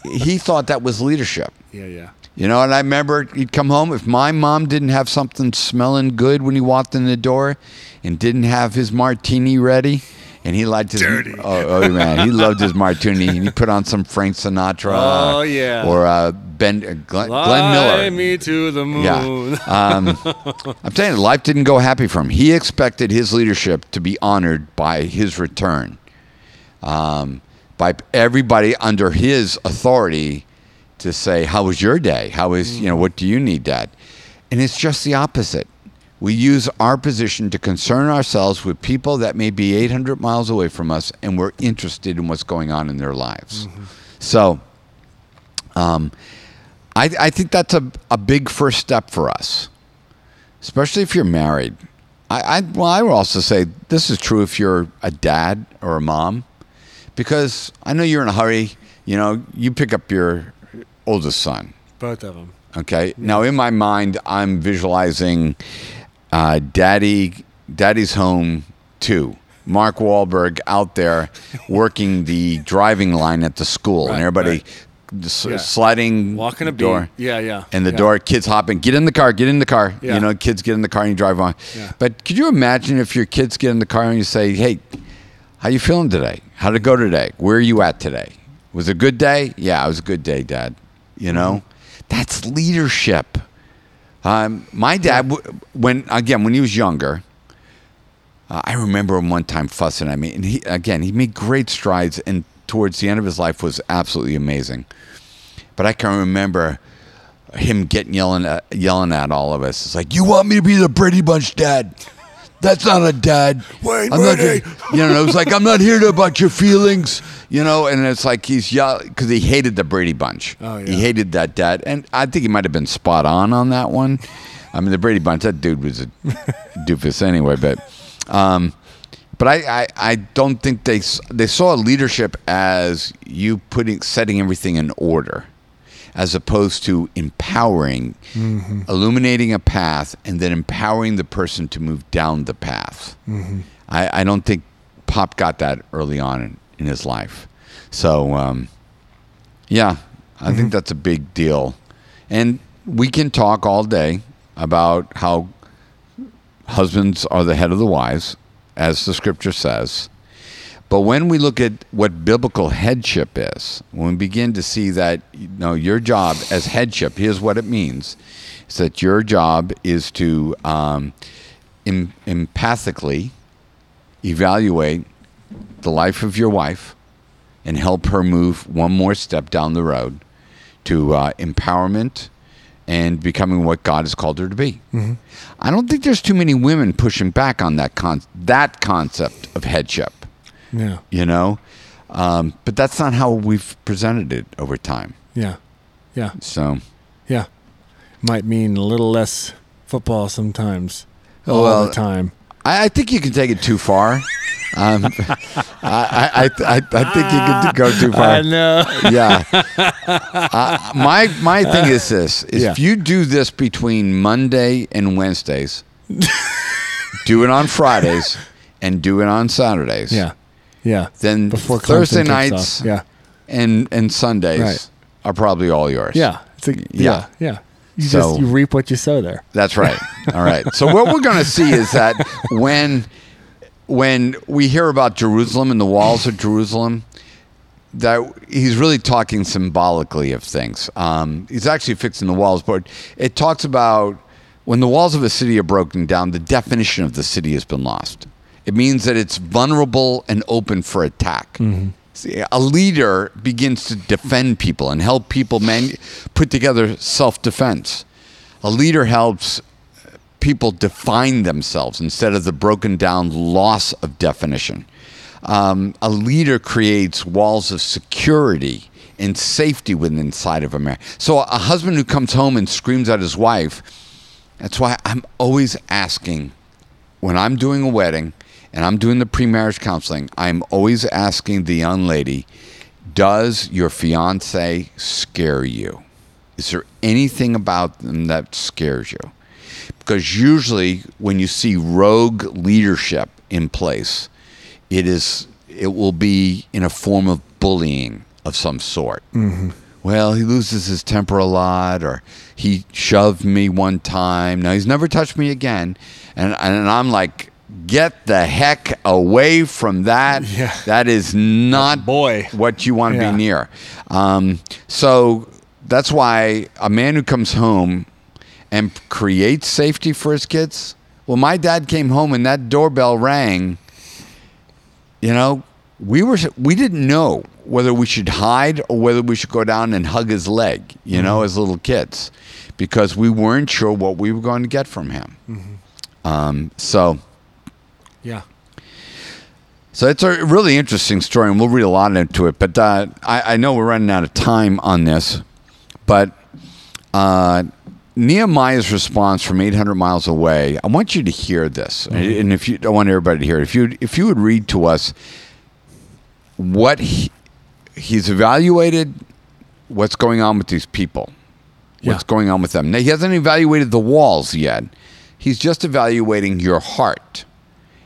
he thought that was leadership. Yeah, yeah. You know, and I remember he'd come home if my mom didn't have something smelling good when he walked in the door, and didn't have his martini ready, and he liked his Dirty. Oh, oh man, he loved his martini, and he put on some Frank Sinatra. Oh, yeah. or uh, Ben uh, Glenn, Glenn Miller. me to the moon. Yeah. Um, I'm telling you, life didn't go happy for him. He expected his leadership to be honored by his return, um, by everybody under his authority to say, "How was your day? How is, you know what do you need, Dad?" And it's just the opposite. We use our position to concern ourselves with people that may be 800 miles away from us, and we're interested in what's going on in their lives. So. Um, I, I think that's a, a big first step for us, especially if you're married. I, I well, I would also say this is true if you're a dad or a mom, because I know you're in a hurry. You know, you pick up your oldest son. Both of them. Okay. Now, in my mind, I'm visualizing uh, Daddy, Daddy's home too. Mark Wahlberg out there working the driving line at the school, and everybody right. s- Yeah. sliding Walking a beat. door Yeah, yeah. and the yeah. door kids hopping get in the car get in the car Yeah. you know kids get in the car and you drive on Yeah. but could you imagine if your kids get in the car and you say hey how you feeling today how did it go today where are you at today was it a good day yeah it was a good day dad you know Mm-hmm. that's leadership um, my dad when again when he was younger uh, I remember him one time fussing at me, and he again he made great strides, and towards the end of his life was absolutely amazing. But I can remember him getting yelling at, yelling at all of us. It's like, you want me to be the Brady Bunch dad? That's not a dad. Wayne I'm not Brady." here- you know, it was like I'm not here to about your feelings. You know, and it's like he's yelling because he hated the Brady Bunch. Oh, yeah. He hated that dad, and I think he might have been spot on on that one. I mean, the Brady Bunch. That dude was a doofus anyway, but. Um, but I, I, I don't think they they saw leadership as you putting setting everything in order, as opposed to empowering, mm-hmm. illuminating a path, and then empowering the person to move down the path. Mm-hmm. I, I don't think Pop got that early on in, in his life. So um, yeah, I think mm-hmm. that's a big deal, and we can talk all day about how husbands are the head of the wives, as the scripture says. But when we look at what biblical headship is, when we begin to see that, you know, your job as headship, here's what it means: is that your job is to um, em- empathically evaluate the life of your wife, and help her move one more step down the road to uh, empowerment and becoming what God has called her to be. I don't think there's too many women pushing back on that con- that concept of headship. Yeah. You know, um, but that's not how we've presented it over time. Yeah. Yeah. So, Yeah. Might mean a little less football sometimes. Oh, all well, the time. I, I think you can take it too far. Um, I, I, I, I think you can go too far. I know. yeah. Uh, my my thing is this: is Yeah. if you do this between Monday and Wednesdays, do it on Fridays, and do it on Saturdays. Yeah. Yeah. Then Before Thursday Clemson kicks nights off. Yeah. and and Sundays Right. are probably all yours. Yeah. It's a, yeah. Yeah. You So- just you reap what you sow there. That's right. All right. So what we're going to see is that when when we hear about Jerusalem and the walls of Jerusalem, that he's really talking symbolically of things. Um, he's actually fixing the walls, but it talks about when the walls of a city are broken down, the definition of the city has been lost. It means that it's vulnerable and open for attack. See, a leader begins to defend people and help people man- put together self defense. A leader helps people define themselves instead of the broken down loss of definition. Um, a leader creates walls of security and safety within inside of a marriage. So a husband who comes home and screams at his wife, that's why I'm always asking when I'm doing a wedding and I'm doing the pre-marriage counseling, I'm always asking the young lady, does your fiance scare you? Is there anything about them that scares you? Because usually when you see rogue leadership in place, it is it will be in a form of bullying of some sort. Mm-hmm. Well, he loses his temper a lot, or he shoved me one time. Now he's never touched me again, and and I'm like, get the heck away from that. Yeah. That is not Boy. what you want to Yeah. be near. Um, so that's why a man who comes home and creates safety for his kids. Well, my dad came home and that doorbell rang. You know, we were we didn't know whether we should hide or whether we should go down and hug his leg. You know, as little kids, because we weren't sure what we were going to get from him. Um, so. Yeah. So it's a really interesting story, and we'll read a lot into it. But uh, I, I know we're running out of time on this. But uh, Nehemiah's response from 800 miles away, I want you to hear this. And if you, I want everybody to hear it. If you, if you would read to us what he, he's evaluated, what's going on with these people, what's Yeah. going on with them. Now, he hasn't evaluated the walls yet. He's just evaluating your heart.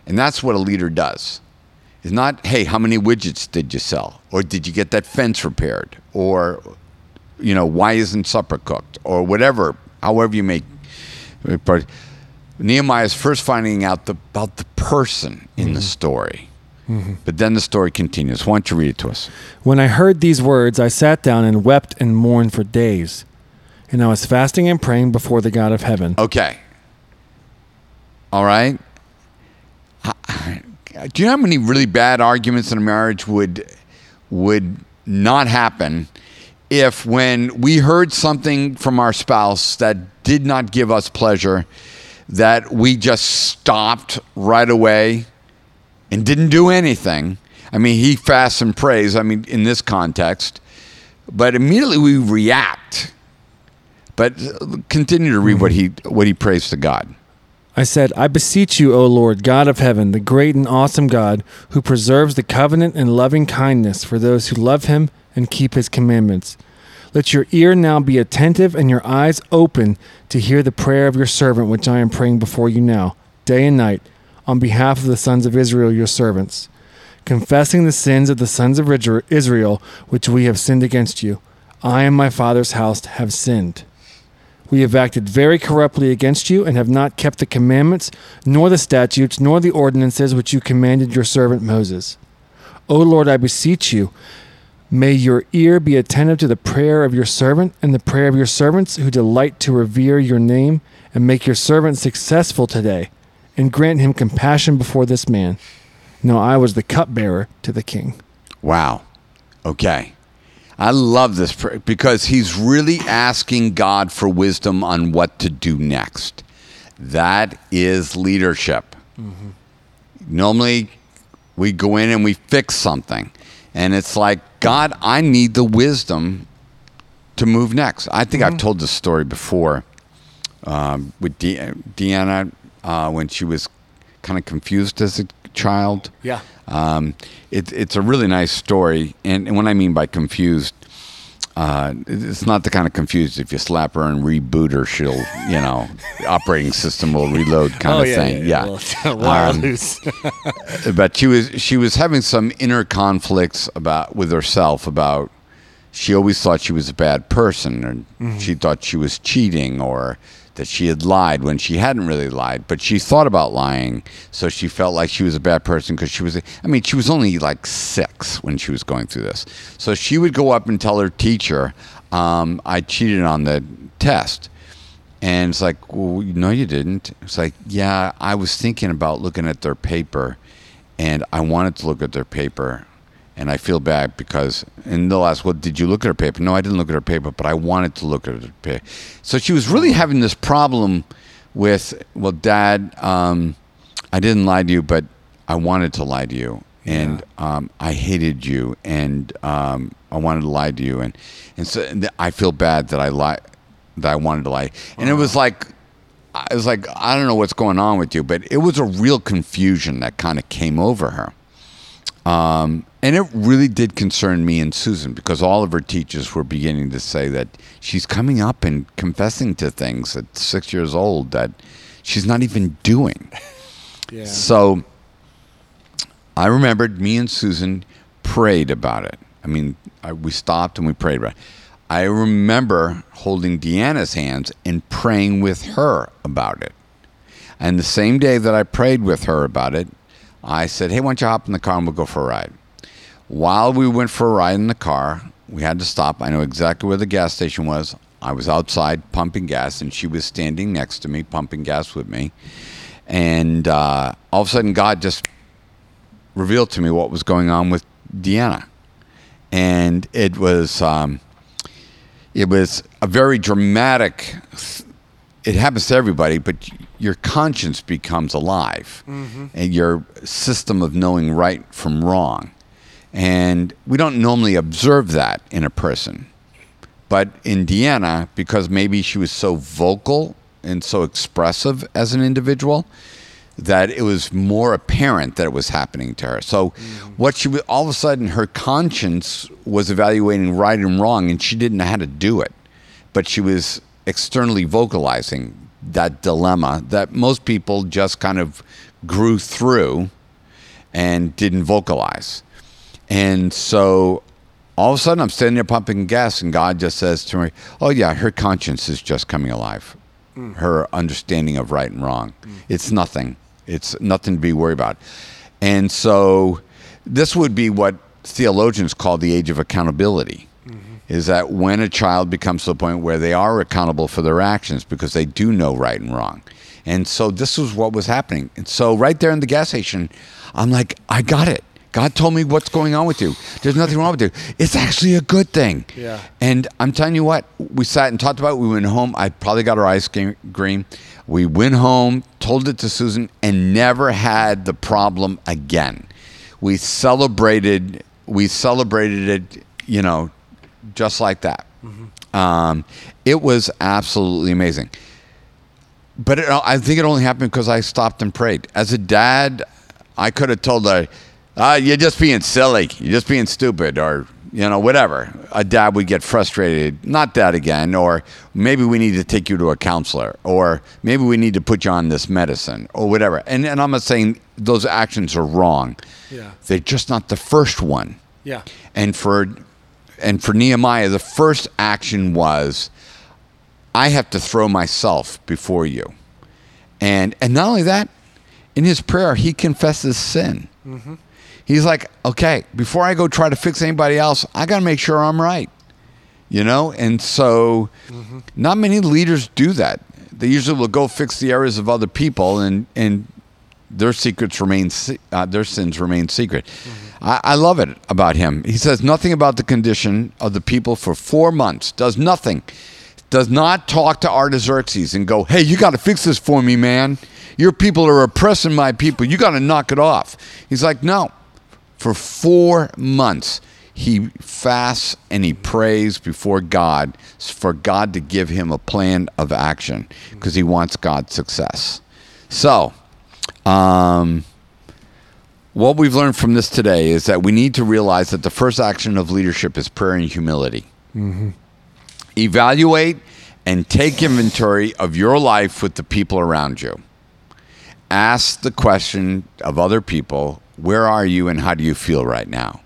And that's what a leader does. It's not, hey, how many widgets did you sell? Or did you get that fence repaired? Or, you know, why isn't supper cooked? Or whatever, however you make. Nehemiah is first finding out the, about the person in the mm-hmm. story. Mm-hmm. But then the story continues. Why don't you read it to us? When I heard these words, I sat down and wept and mourned for days. And I was fasting and praying before the God of heaven. Okay. All right. Do you know how many really bad arguments in a marriage would would not happen if when we heard something from our spouse that did not give us pleasure that we just stopped right away and didn't do anything. I mean, he fasts and prays, I mean in this context, but immediately we react. But continue to read what mm-hmm. he what he prays to God. I said, I beseech you, O Lord, God of heaven, the great and awesome God, who preserves the covenant and loving kindness for those who love him and keep his commandments. Let your ear now be attentive and your eyes open to hear the prayer of your servant, which I am praying before you now, day and night, on behalf of the sons of Israel, your servants, confessing the sins of the sons of Israel, which we have sinned against you. I and my father's house have sinned. We have acted very corruptly against you and have not kept the commandments, nor the statutes, nor the ordinances which you commanded your servant Moses. O Lord, I beseech you, may your ear be attentive to the prayer of your servant and the prayer of your servants who delight to revere your name, and make your servant successful today, and grant him compassion before this man. Now I was the cupbearer to the king. Wow. Okay. I love this because he's really asking God for wisdom on what to do next. That is leadership. Normally, we go in and we fix something. And it's like, God, I need the wisdom to move next. I think I've told this story before um, with De- Deanna uh, when she was kind of confused as a child. Yeah. Um, it, it's a really nice story, and, and what I mean by confused, uh, it's not the kind of confused if you slap her and reboot her, she'll, you know, the operating system will reload kind oh, of yeah, thing. Yeah. Yeah, yeah. Um, but she was she was having some inner conflicts about with herself about she always thought she was a bad person and she thought she was cheating or that she had lied when she hadn't really lied but she thought about lying so she felt like she was a bad person because she was i mean she was only like six when she was going through this so she would go up and tell her teacher um, i cheated on the test and it's like, well, no, you didn't. It's like, yeah, I was thinking about looking at their paper, and I wanted to look at their paper, and I feel bad because. And they'll ask, well, did you look at her paper? No, I didn't look at her paper, but I wanted to look at her paper. So she was really having this problem with, well, Dad, um, I didn't lie to you, but I wanted to lie to you, and um, I hated you, and um, I wanted to lie to you, and and so and I feel bad that I lie that I wanted to lie. And it was like, I was like, I don't know what's going on with you, but it was a real confusion that kind of came over her. Um, and it really did concern me and Susan because all of her teachers were beginning to say that she's coming up and confessing to things at six years old that she's not even doing. yeah. So I remembered me and Susan prayed about it. I mean, I, we stopped and we prayed about it. I remember holding Deanna's hands and praying with her about it. And the same day that I prayed with her about it, I said, Hey, why don't you hop in the car and we'll go for a ride? While we went for a ride in the car, we had to stop. I know exactly where the gas station was. I was outside pumping gas, and she was standing next to me, pumping gas with me. And uh, all of a sudden, God just revealed to me what was going on with Deanna. And it was. Um, it was a very dramatic it happens to everybody but your conscience becomes alive and your system of knowing right from wrong and we don't normally observe that in a person but in deanna because maybe she was so vocal and so expressive as an individual that it was more apparent that it was happening to her. So, mm. what she was, all of a sudden, her conscience was evaluating right and wrong, and she didn't know how to do it. But she was externally vocalizing that dilemma that most people just kind of grew through and didn't vocalize. And so, all of a sudden, I'm standing there pumping gas, and God just says to me, Oh, yeah, her conscience is just coming alive. Mm. Her understanding of right and wrong. Mm. It's nothing. It's nothing to be worried about. And so, this would be what theologians call the age of accountability. Mm-hmm. Is that when a child becomes to the point where they are accountable for their actions because they do know right and wrong. And so this was what was happening. And so right there in the gas station, I'm like, I got it. God told me what's going on with you. There's nothing wrong with you. It's actually a good thing. Yeah. And I'm telling you what, we sat and talked about it. We went home. I probably got our ice cream green. We went home, told it to Susan, and never had the problem again. We celebrated. We celebrated it. You know, just like that. Um, it was absolutely amazing. But it, I think it only happened because I stopped and prayed. As a dad, I could have told her, uh, "You're just being silly. You're just being stupid," or you know, whatever. A dad would get frustrated. Not that again. Or maybe we need to take you to a counselor. Or maybe we need to put you on this medicine, or whatever. And and I'm not saying those actions are wrong. Yeah. They're just not the first one. Yeah. And for and for Nehemiah, the first action was I have to throw myself before you. And and not only that, in his prayer, he confesses sin. He's like, okay, before I go try to fix anybody else, I got to make sure I'm right. You know? And so not many leaders do that. They usually will go fix the errors of other people and and their secrets remain uh, their sins remain secret. I, I love it about him. He says nothing about the condition of the people for four months. Does nothing. Does not talk to Artaxerxes and go, "Hey, you got to fix this for me, man. Your people are oppressing my people. You got to knock it off." He's like, "No." For four months, he fasts and he prays before God for God to give him a plan of action because he wants God's success. So, um, what we've learned from this today is that we need to realize that the first action of leadership is prayer and humility. Evaluate and take inventory of your life with the people around you. Ask the question of other people where are you and how do you feel right now?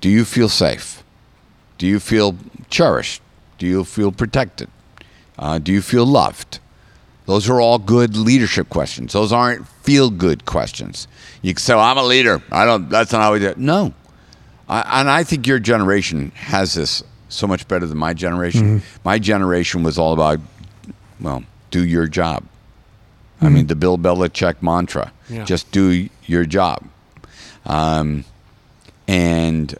Do you feel safe? Do you feel cherished? Do you feel protected? Uh, do you feel loved? Those are all good leadership questions. Those aren't feel good questions. You can say, well, I'm a leader. I don't, that's not how we do it. No. I, and I think your generation has this so much better than my generation. My generation was all about, well, do your job. I mean, the Bill Belichick mantra Yeah. just do your job. Um, and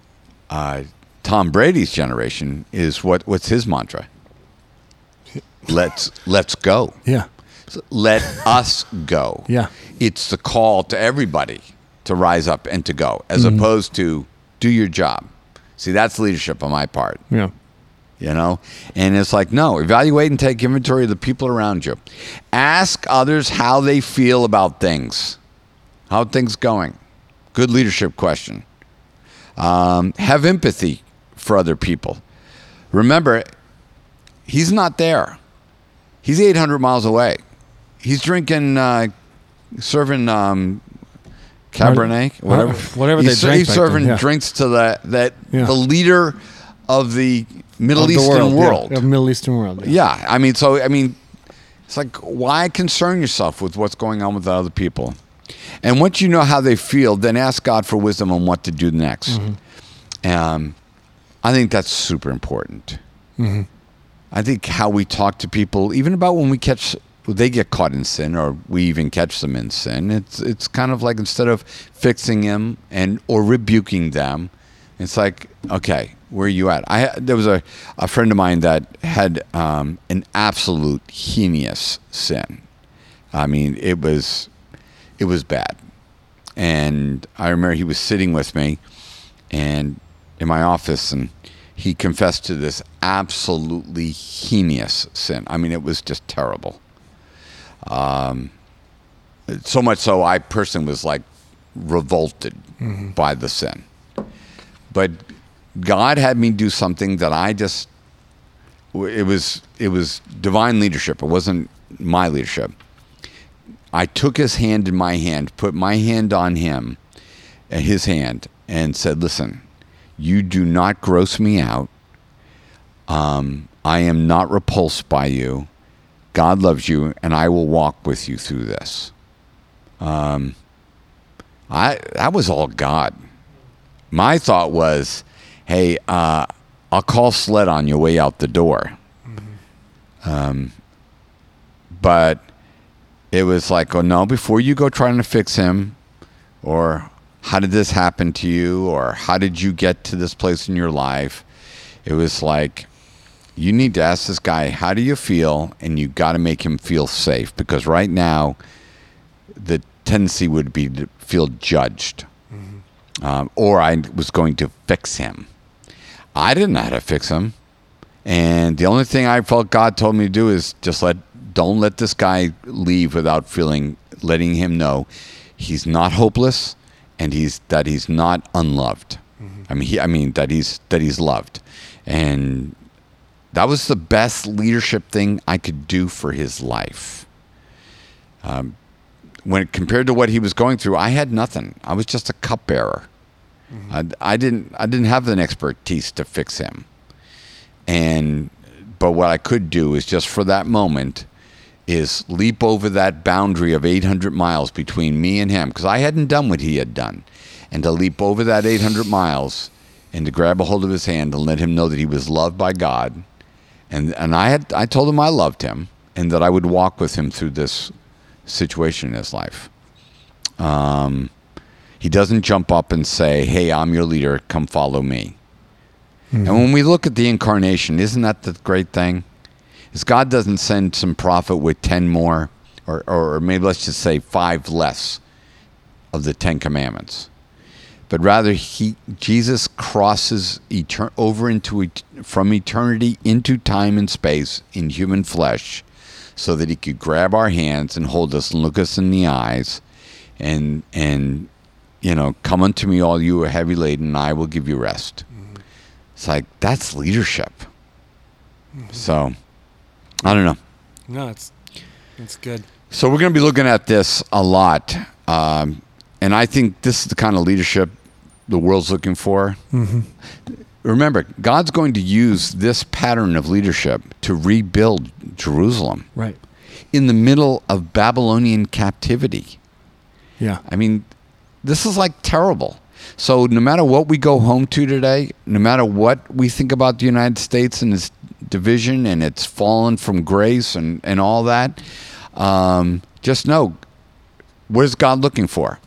uh, Tom Brady's generation is what? What's his mantra? Let's let's go. Yeah. Let us go. Yeah. It's the call to everybody to rise up and to go, as Mm-hmm. opposed to do your job. See, that's leadership on my part Yeah. you know and it's like no evaluate and take inventory of the people around you ask others how they feel about things how are things going good leadership question um, have empathy for other people remember he's not there he's 800 miles away he's drinking uh, serving um, cabernet whatever whatever he's, they drink he's then, serving yeah. drinks to the that Yeah. the leader of the Middle Of the Eastern yeah. world. Of Middle Eastern world. Yeah, I mean, so I mean, it's like why concern yourself with what's going on with the other people? And once you know how they feel, then ask God for wisdom on what to do next. Mm-hmm. Um, I think that's super important. Mm-hmm. I think how we talk to people, even about when we catch, they get caught in sin, or we even catch them in sin. It's it's kind of like instead of fixing them and or rebuking them, it's like okay, where are you at? I there was a, a friend of mine that had um, an absolute heinous sin. I mean, it was it was bad, and I remember he was sitting with me, and in my office, and he confessed to this absolutely heinous sin. I mean, it was just terrible. Um, so much so, I personally was like revolted by the sin. But God had me do something that I just it was it was divine leadership. It wasn't my leadership. I took his hand in my hand, put my hand on him, uh, his hand, and said, "Listen, you do not gross me out. Um, I am not repulsed by you. God loves you, and I will walk with you through this." Um, I that was all God. My thought was, "Hey, uh, I'll call SLED on your way out the door." Um, but it was like, oh no, before you go trying to fix him, or how did this happen to you, or how did you get to this place in your life? It was like, you need to ask this guy, how do you feel? And you got to make him feel safe because right now, the tendency would be to feel judged, um, or I was going to fix him. I didn't know how to fix him. And the only thing I felt God told me to do is just let don't let this guy leave without feeling letting him know he's not hopeless and he's that he's not unloved. I mean he I mean that he's that he's loved. And that was the best leadership thing I could do for his life. Um, when compared to what he was going through, I had nothing. I was just a cupbearer. I, I didn't I didn't have an expertise to fix him and but what I could do is just for that moment is leap over that boundary of 800 miles between me and him because I hadn't done what he had done and to leap over that 800 miles and to grab a hold of his hand and let him know that he was loved by God and and I had I told him I loved him and that I would walk with him through this situation in his life Um, he doesn't jump up and say, "Hey, I'm your leader. Come follow me." And when we look at the incarnation, isn't that the great thing? Is God doesn't send some prophet with ten more, or or maybe let's just say five less of the Ten Commandments, but rather he Jesus crosses etern- over into et- from eternity into time and space in human flesh, so that he could grab our hands and hold us and look us in the eyes, and and you know, come unto me, all you who are heavy laden, and I will give you rest. Mm-hmm. It's like that's leadership. Mm-hmm. So, I don't know. No, it's it's good. So we're going to be looking at this a lot, um, and I think this is the kind of leadership the world's looking for. Remember, God's going to use this pattern of leadership to rebuild Jerusalem Right. in the middle of Babylonian captivity. Yeah. I mean, this is like terrible. So no matter what we go home to today, no matter what we think about the United States and its division and its fallen from grace and, and all that, um, just know what is God looking for?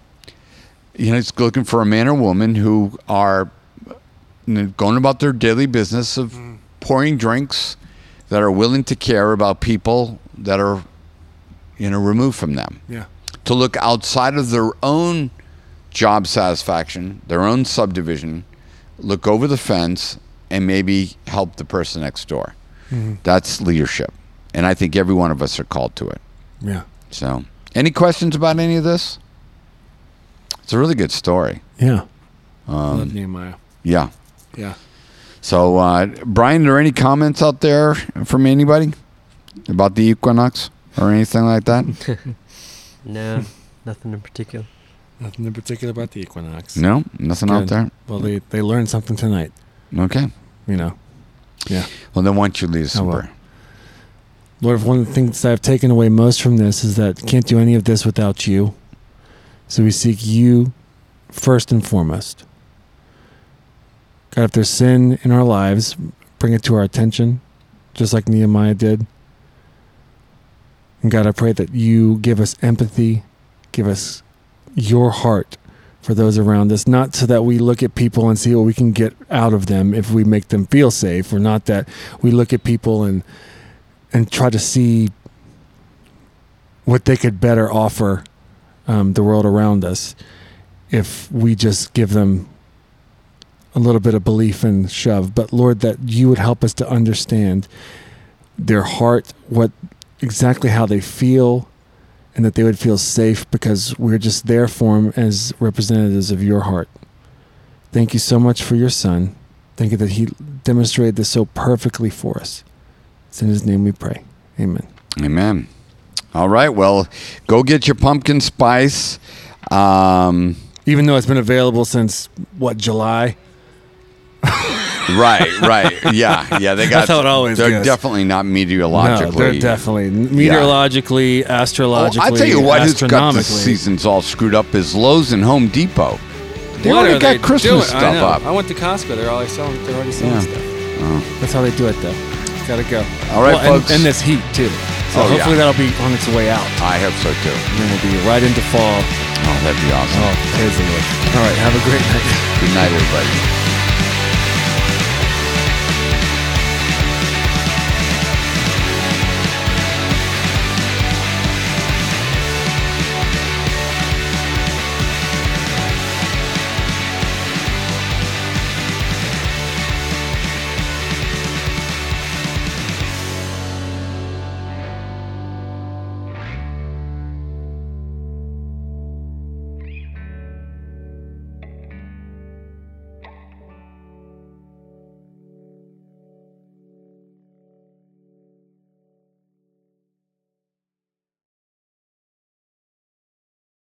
You know, He's looking for a man or woman who are going about their daily business of pouring drinks that are willing to care about people that are, you know, removed from them Yeah. to look outside of their own job satisfaction, their own subdivision, look over the fence, and maybe help the person next door. That's leadership. And I think every one of us are called to it. Yeah. So, any questions about any of this? It's a really good story. Yeah. Um, Love Nehemiah. Yeah. Yeah. So, uh, Brian, are there any comments out there from anybody about the equinox or anything like that? No, nothing in particular. Nothing in particular about the equinox. No, nothing out there. Well, they they learned something tonight. Okay. You know. Yeah. Well, then why don't you lead us I in prayer? Lord, one of the things that I've taken away most from this is that can't do any of this without you. So we seek you first and foremost. God, if there's sin in our lives, bring it to our attention, just like Nehemiah did. And God, I pray that you give us empathy, give us your heart for those around us, not so that we look at people and see what we can get out of them if we make them feel safe, or not that we look at people and and try to see what they could better offer um, the world around us if we just give them a little bit of belief and shove. But Lord, that you would help us to understand their heart, what exactly how they feel, and that they would feel safe because we're just there for them as representatives of your heart. Thank you so much for your son. Thank you that he demonstrated this so perfectly for us. It's in his name we pray. Amen. Amen. All right. Well, go get your pumpkin spice. Um, Even though it's been available since what July? right, right. Yeah, yeah. They got. That's how it always They're goes. definitely not meteorologically. No, they're definitely meteorologically, Oh, astrologically. I tell you what, who's got the seasons all screwed up is Lowe's and Home Depot. They What already got they Christmas doing? I stuff know. up. I went to Costco. They're already selling. They're already selling Yeah. stuff. Uh-huh. That's how they do it, though. Gotta go. All right, Well, and- folks. And, this heat too. So Oh, yeah. hopefully that'll be on its way out, I hope so too. and then we'll be right into fall. Oh, that'd be awesome. Oh, Lord. All right. Have a great night. Good night, everybody.